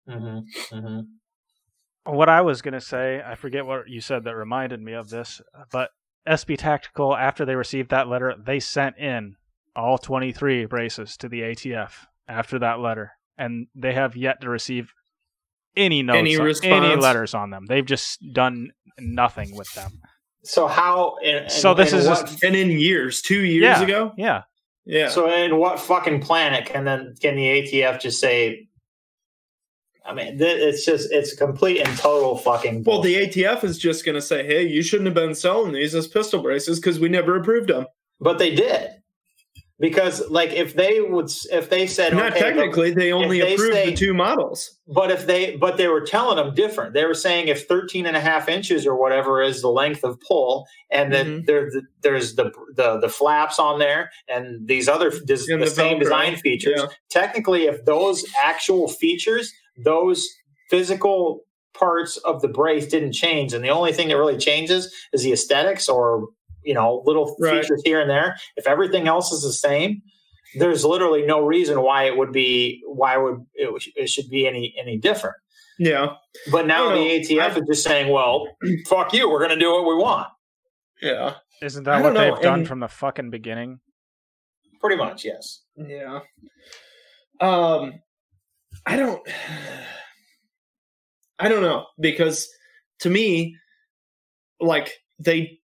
Mm-hmm. Mm-hmm. What I was going to say, I forget what you said that reminded me of this, but SB Tactical, after they received that letter, they sent in all 23 braces to the ATF after that letter, and they have yet to receive any notes, any, any letters on them. They've just done nothing with them. So how? And, so this is what, just, and in years, two years yeah, ago. Yeah, yeah. So in what fucking planet can then can the ATF just say? I mean, it's just it's complete and total fucking. Bullshit. Well, the ATF is just going to say, "Hey, you shouldn't have been selling these as pistol braces because we never approved them." But they did because like if they would if they said not okay, technically they only they approved say, the two models but if they but they were telling them different they were saying if 13 and a half inches or whatever is the length of pull and then mm-hmm. there, there's the, the the flaps on there and these other des, the, the, same design features yeah. technically if those actual features those physical parts of the brace didn't change, and the only thing that really changes is the aesthetics or you know little Right. features here and there. If everything else is the same, there's literally no reason why it would be why would it, it should be any any different. Yeah. But now the know. ATF is just saying, "Well, fuck you, we're going to do what we want." Yeah. Isn't that what know, they've done and- from the fucking beginning? Pretty much, yes. Yeah. Um I don't I don't know because to me like they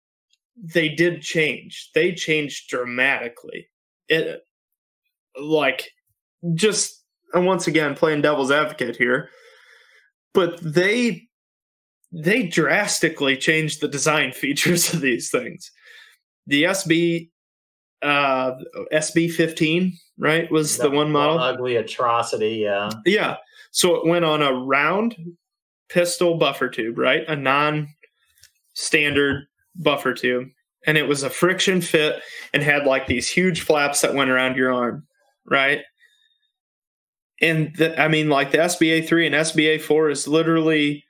they did change. They changed dramatically. It like just and once again playing devil's advocate here but they they drastically changed the design features of these things. The SB uh SB 15, right? Was the one model. ugly atrocity. Yeah, Yeah. So it went on a round pistol buffer tube, right? A non standard buffer tube. And it was a friction fit and had like these huge flaps that went around your arm, right? And the, I mean, like the SBA 3 and SBA 4 is literally,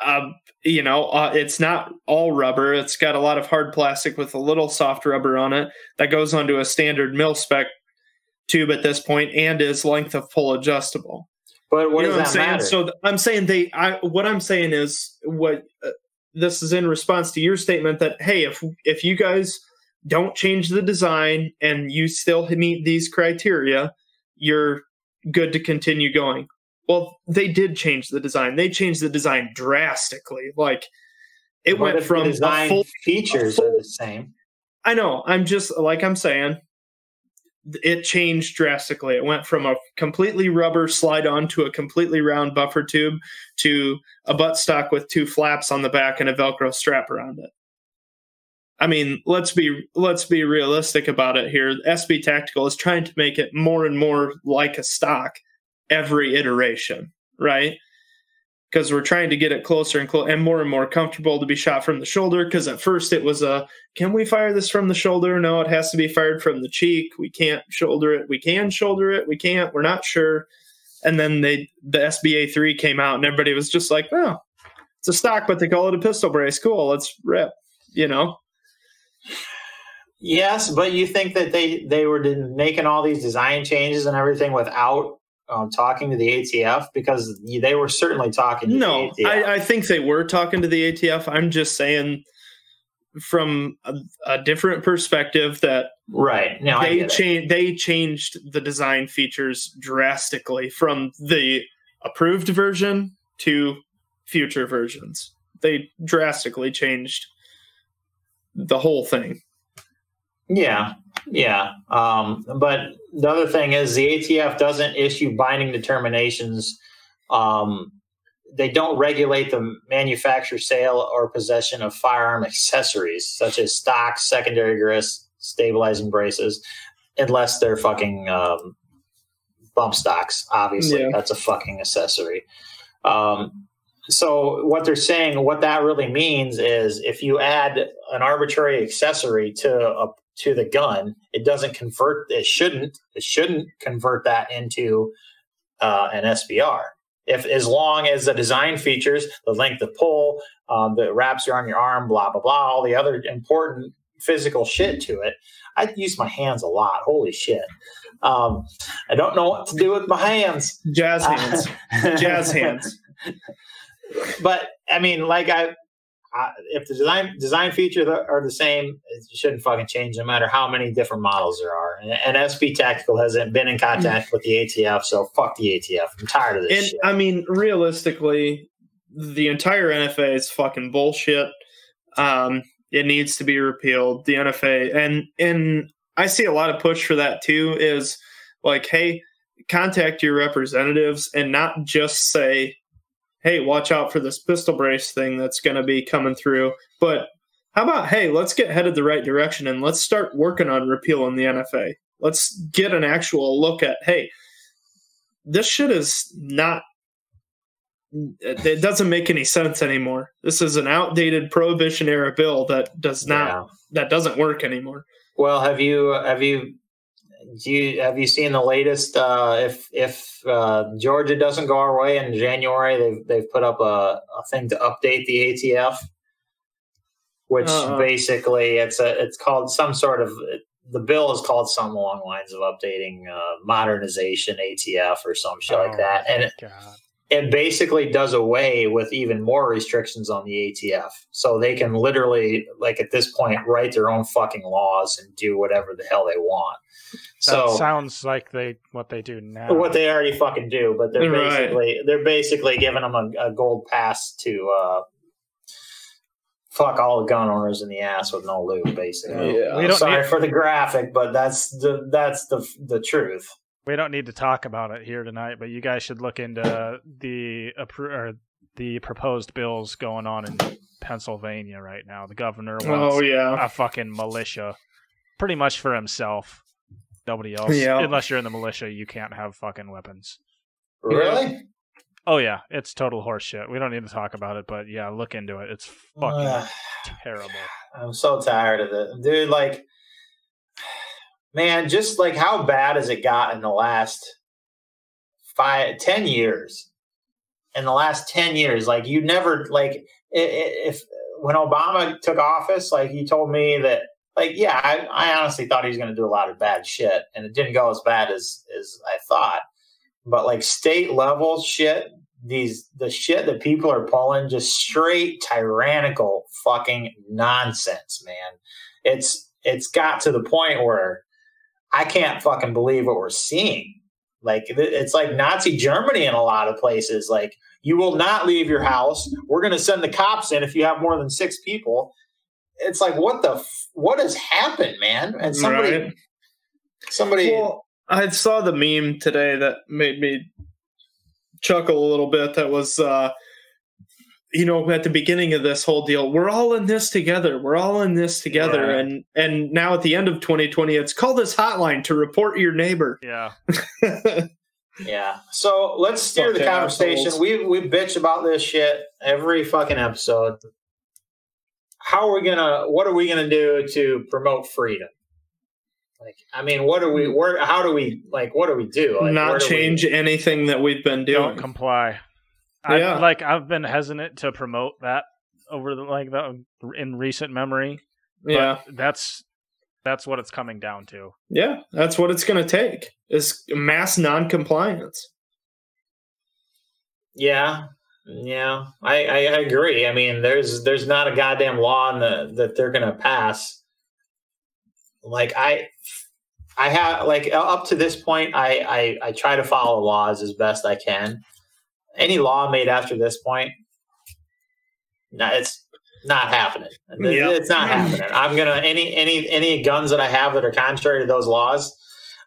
uh, you know, uh, it's not all rubber. It's got a lot of hard plastic with a little soft rubber on it that goes onto a standard mil spec tube at this point and is length of pull adjustable. but what you know does what I'm that saying? matter? So th- I'm saying they. I what I'm saying is what uh, this is in response to your statement that hey, if if you guys don't change the design and you still meet these criteria, you're good to continue going. Well, they did change the design. They changed the design drastically. Like it What went from design full features a are the same. I know. I'm just like I'm saying. It changed drastically. It went from a completely rubber slide on to a completely round buffer tube to a buttstock with two flaps on the back and a Velcro strap around it. I mean, let's be let's be realistic about it here. SB Tactical is trying to make it more and more like a stock every iteration, right? Because we're trying to get it closer and clo- and more and more comfortable to be shot from the shoulder. Because at first it was a can we fire this from the shoulder? No, it has to be fired from the cheek. We can't shoulder it. We can shoulder it. We can't. We're not sure. And then they the SBA three came out, and everybody was just like, "Oh, it's a stock, but they call it a pistol brace. Cool, let's rip." You know? Yes, but you think that they they were making all these design changes and everything without um, talking to the ATF because they were certainly talking to No, the ATF. I, I think they were talking to the ATF. I'm just saying from a, a different perspective that right. No, I they changed they changed the design features drastically from the approved version to future versions. They drastically changed the whole thing. Yeah, yeah. Um, but the other thing is the ATF doesn't issue binding determinations. Um, they don't regulate the manufacture, sale, or possession of firearm accessories such as stocks, secondary grips, stabilizing braces, unless they're fucking um, bump stocks. Obviously, Yeah. that's a fucking accessory. Um, so what they're saying, what that really means is, if you add an arbitrary accessory to a to the gun, it doesn't convert. It shouldn't. It shouldn't convert that into uh, an SBR. If as long as the design features, the length of pull, um, the wraps around your arm, blah blah blah, all the other important physical shit to it. I use my hands a lot. Holy shit! Um, I don't know what to do with my hands. Jazz hands. Jazz hands. but I mean, like I, I, if the design design features are the same, it shouldn't fucking change no matter how many different models there are. And, and SB Tactical hasn't been in contact with the ATF, so fuck the ATF. I'm tired of this And shit. I mean, realistically, the entire NFA is fucking bullshit. Um, it needs to be repealed. The NFA and and I see a lot of push for that too. Is like, hey, contact your representatives and not just say, hey, watch out for this pistol brace thing that's going to be coming through, but how about hey, let's get headed the right direction and let's start working on repealing the NFA. Let's get an actual look at hey, this shit is not it doesn't make any sense anymore. This is an outdated prohibition era bill that does not Yeah. that doesn't work anymore. Well, have you have you you have you seen the latest? Uh, if if uh, Georgia doesn't go our way in January, they've they've put up a, a thing to update the ATF, which Uh-uh. basically it's a it's called some sort of the bill is called some along lines of updating uh, modernization ATF or some shit like Oh, that, and it, it basically does away with even more restrictions on the ATF. So they can literally, like at this point, write their own fucking laws and do whatever the hell they want. That So sounds like they what they do now. what they already fucking do, but they're Right. basically they're basically giving them a, a gold pass to uh, fuck all the gun owners in the ass with no loot. Basically, Yeah. We don't sorry need- for the graphic, but that's the that's the the truth. we don't need to talk about it here tonight, but you guys should look into the appro- or the proposed bills going on in Pennsylvania right now. The governor wants Oh yeah. a fucking militia, pretty much for himself. Nobody else, Yeah. unless you're in the militia, you can't have fucking weapons. Really? Oh yeah, it's total horseshit. We don't need to talk about it, but yeah, look into it. It's fucking Ugh. terrible. I'm so tired of it, dude. Like, man, just like how bad has it got in the last five, ten years? In the last ten years, like you never like i- i- if when Obama took office, like he told me that, like, yeah, I, I honestly thought he was going to do a lot of bad shit, and it didn't go as bad as as I thought. But like state level shit, these the shit that people are pulling, just straight tyrannical fucking nonsense, man. It's it's got to the point where I can't fucking believe what we're seeing. Like it's like Nazi Germany in a lot of places. Like you will not leave your house. We're going to send the cops in if you have more than six people. It's like what the f- what has happened, man? And somebody Right. somebody Well, I saw the meme today that made me chuckle a little bit. That was, uh, you know, at the beginning of this whole deal, we're all in this together. We're all in this together, Yeah. and and now at the end of 2020, it's call this hotline to report your neighbor. Yeah, Yeah. So let's steer the conversation. assholes. We we bitch about this shit every fucking episode. How are we gonna? What are we gonna do to promote freedom? Like, I mean, what do we? Where? How do we? Like, what do we do? Like, where Not do we- change anything that we've been doing. don't comply. I, Yeah. like I've been hesitant to promote that over the like the in recent memory. but yeah, that's that's what it's coming down to. yeah, that's what it's going to take is mass non-compliance. Yeah, yeah, I, I agree. I mean, there's there's not a goddamn law in the, that they're gonna pass. Like I, I have like uh, up to this point, I, I I try to follow laws as best I can. Any law made after this point, no, it's not happening. Yep. It's not happening. I'm gonna any any any guns that I have that are contrary to those laws.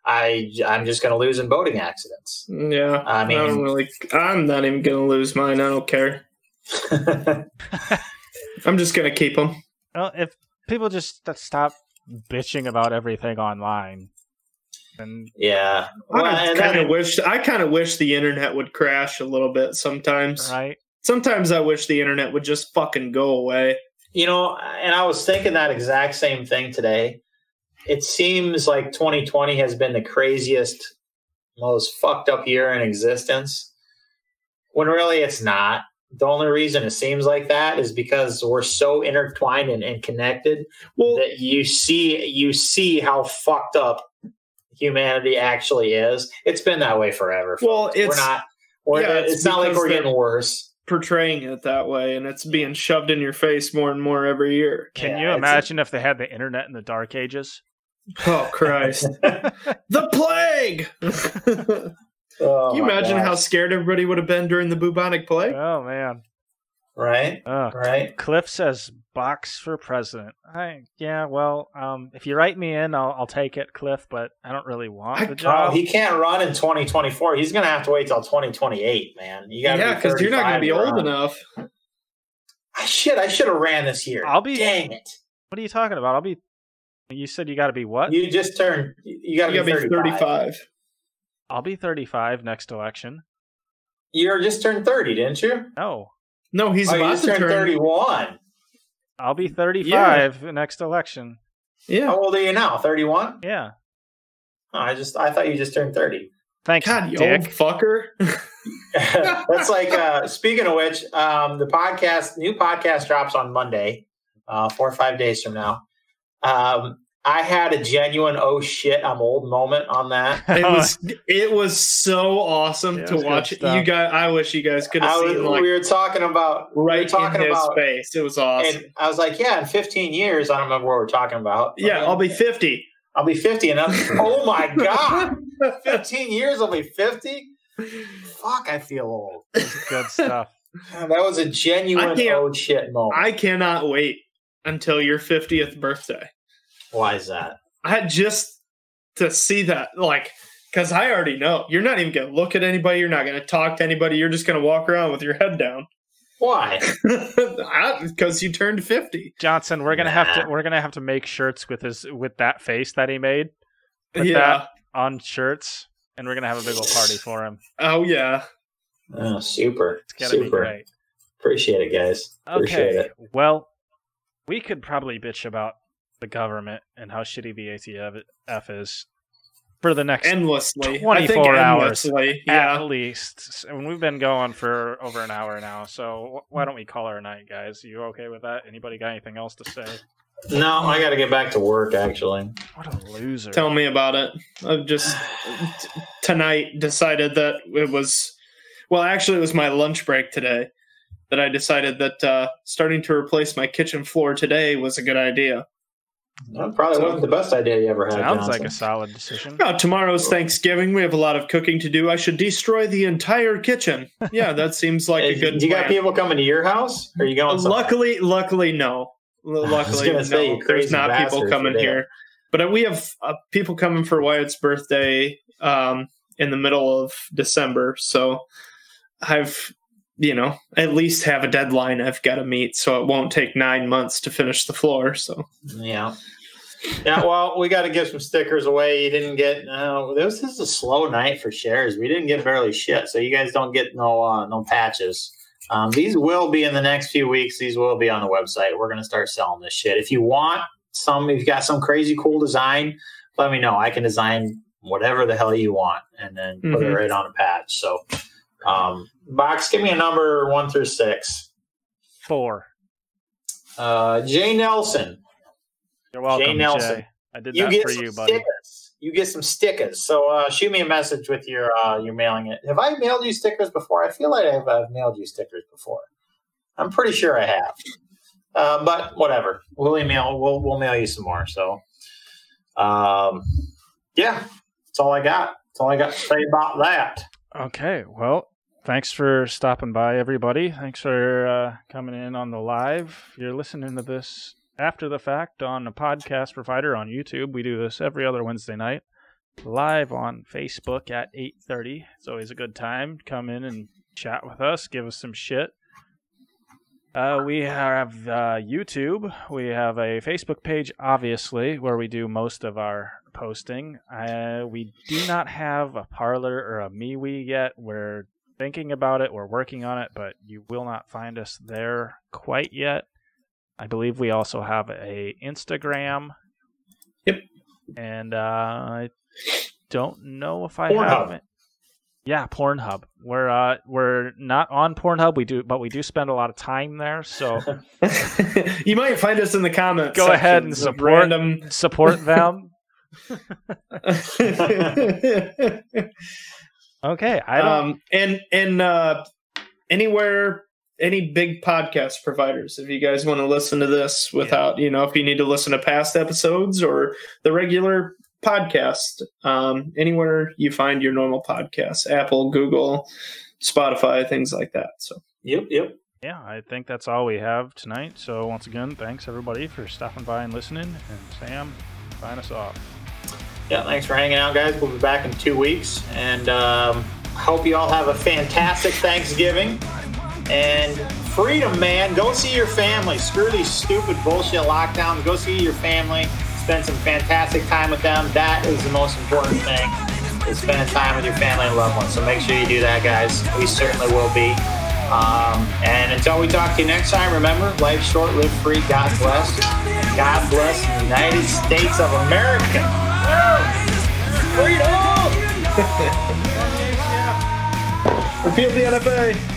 I I'm just gonna lose in boating accidents. Yeah, I I mean- don't really. I'm not even going to lose mine. I don't care. I'm just going to keep them. Well, if people just stop bitching about everything online, then Yeah. Well, I kind of wish I kind of wish the internet would crash a little bit sometimes. right? Sometimes I wish the internet would just fucking go away. you know, and I was thinking that exact same thing today. It seems like 2020 has been the craziest, most fucked up year in existence. When really it's not. The only reason it seems like that is because we're so intertwined and, and connected Well, that you see you see how fucked up humanity actually is. It's been that way forever. Well, folks. it's- we're not. We're, yeah, it's, it's not like we're getting worse. portraying it that way, and it's being shoved in your face more and more every year. Can Yeah, you it's- imagine if they had the internet in the dark ages? Oh Christ! the plague. Can Oh you my imagine how scared everybody would have been during the bubonic plague? Oh man. right, Ugh. right. Cliff says box for president. I yeah, well, um, if you write me in, I'll I'll take it, Cliff. But I don't really want I- the Oh, job. he can't run in 2024. He's going to have to wait till 2028, man. You got Yeah, because you're not going to be old run. enough. Ah, Shit, I should have ran this year. I'll be- Dang it! what are you talking about? I'll be. You said you got to be what? You just turned. You got to be be 35. 35. I'll be 35 next election. You are just turned 30, didn't you? No, No, he's oh, you about just to turned turn. 31. I'll be 35 next election. Yeah, How old are you now? 31. Yeah, Oh, I just I thought you just turned thirty. Thanks, God, you Dick. old fucker. That's like uh, speaking of which, um, the podcast new podcast drops on Monday, uh, four or five days from now. Um, I had a genuine oh shit I'm old moment on that. It was it was so awesome Yeah, to watch. stuff. You guys, I wish you guys could have I was, seen like we were talking about right we were right talking in his about face. It was awesome. and I was like, yeah, in 15 years, I don't remember what we're talking about. yeah, I'll be fifty. I'll be 50 and I'm oh my god. 15 years I'll be 50? Fuck, I feel old. good stuff. That was a genuine oh shit moment. I cannot wait until your fiftieth birthday. Why is that? I just to see that, like, because I already know you're not even going to look at anybody. You're not going to talk to anybody. You're just going to walk around with your head down Why? because you turned fifty. Johnson, we're gonna have to we're gonna have to make shirts with his with that face that he made. Put yeah. that on shirts, and we're gonna have a big old party for him. Oh yeah. Oh, super. It's gonna be super. great. Appreciate it, guys. Appreciate Okay. it. Well, we could probably bitch about the government and how shitty the ATF is for the next Endlessly. 24 hours endlessly. at least. And we've been going for over an hour now. So why don't we call our night, guys? You okay with that? Anybody got anything else to say? No, I got to get back to work, actually. What a loser! Tell me about it. I've just t- tonight decided that it was well, actually, it was my lunch break today that I decided that uh, starting to replace my kitchen floor today was a good idea. That probably wasn't the best idea you ever had. Sounds Johnson. like a solid decision. Oh, tomorrow's Thanksgiving. We have a lot of cooking to do. I should destroy the entire kitchen. Yeah, that seems like a good. do you got people coming to your house? Or are you going? somewhere? luckily, luckily, no. Luckily, gonna say, no. There's not people coming here. But uh, we have uh, people coming for Wyatt's birthday um, in the middle of December. So I've, you know, at least have a deadline I've got to meet. So it won't take nine months to finish the floor. So Yeah. Yeah, well, we got to give some stickers away. You didn't get. No, this is a slow night for shares. We didn't get barely shit, so you guys don't get no uh, no patches. Um, these will be in the next few weeks. These will be on the website. We're gonna start selling this shit. If you want some, if you got some crazy cool design, let me know. I can design whatever the hell you want, and then put it Mhm. right on a patch. So, um, box, give me a number one through six. Four. Uh, Jay Nelson. You're welcome, Jay Jay. Nelson. I did you that get for you, buddy. stickers. You get some stickers. So uh, shoot me a message with your uh, your mailing it. Have I mailed you stickers before? I feel like I've, I've mailed you stickers before. I'm pretty sure I have. Uh, but whatever. We'll email. We'll we'll mail you some more. So, um, yeah, that's all I got. That's all I got to say about that. Okay, well, thanks for stopping by, everybody. Thanks for uh, coming in on the live. You're listening to this after the fact on a podcast provider on YouTube, we do this every other Wednesday night, live on Facebook at 8:30. It's always a good time. To come in and chat with us, give us some shit. Uh, we have uh, YouTube. We have a Facebook page, obviously, where we do most of our posting. Uh, we do not have a Parler or a MeWe yet. We're thinking about it. We're working on it, but you will not find us there quite yet. I believe we also have a Instagram. Yep. And uh, I don't know if I Pornhub. have it. Yeah, Pornhub. We're uh we're not on Pornhub. We do, but we do spend a lot of time there. So you might find us in the comments. Go ahead and support- random. support them. Okay, I don't. um, and and uh, anywhere, any big podcast providers, if you guys want to listen to this without, you know, if you need to listen to past episodes or the regular podcast, um, anywhere you find your normal podcasts, Apple, Google, Spotify, things like that. So Yep, yep. yeah, I think that's all we have tonight. So once again, thanks everybody for stopping by and listening. And Sam, sign us off. Yeah, thanks for hanging out, guys. We'll be back in two weeks, and um, hope you all have a fantastic Thanksgiving and freedom, man. Go see your family. Screw these stupid bullshit lockdowns. Go see your family. Spend some fantastic time with them. That is the most important thing. Is spending time with your family and loved ones. So make sure you do that, guys. We certainly will be. Um, and until we talk to you next time, remember, life short, live free, God bless. God bless the United States of America. Repeal the NFA.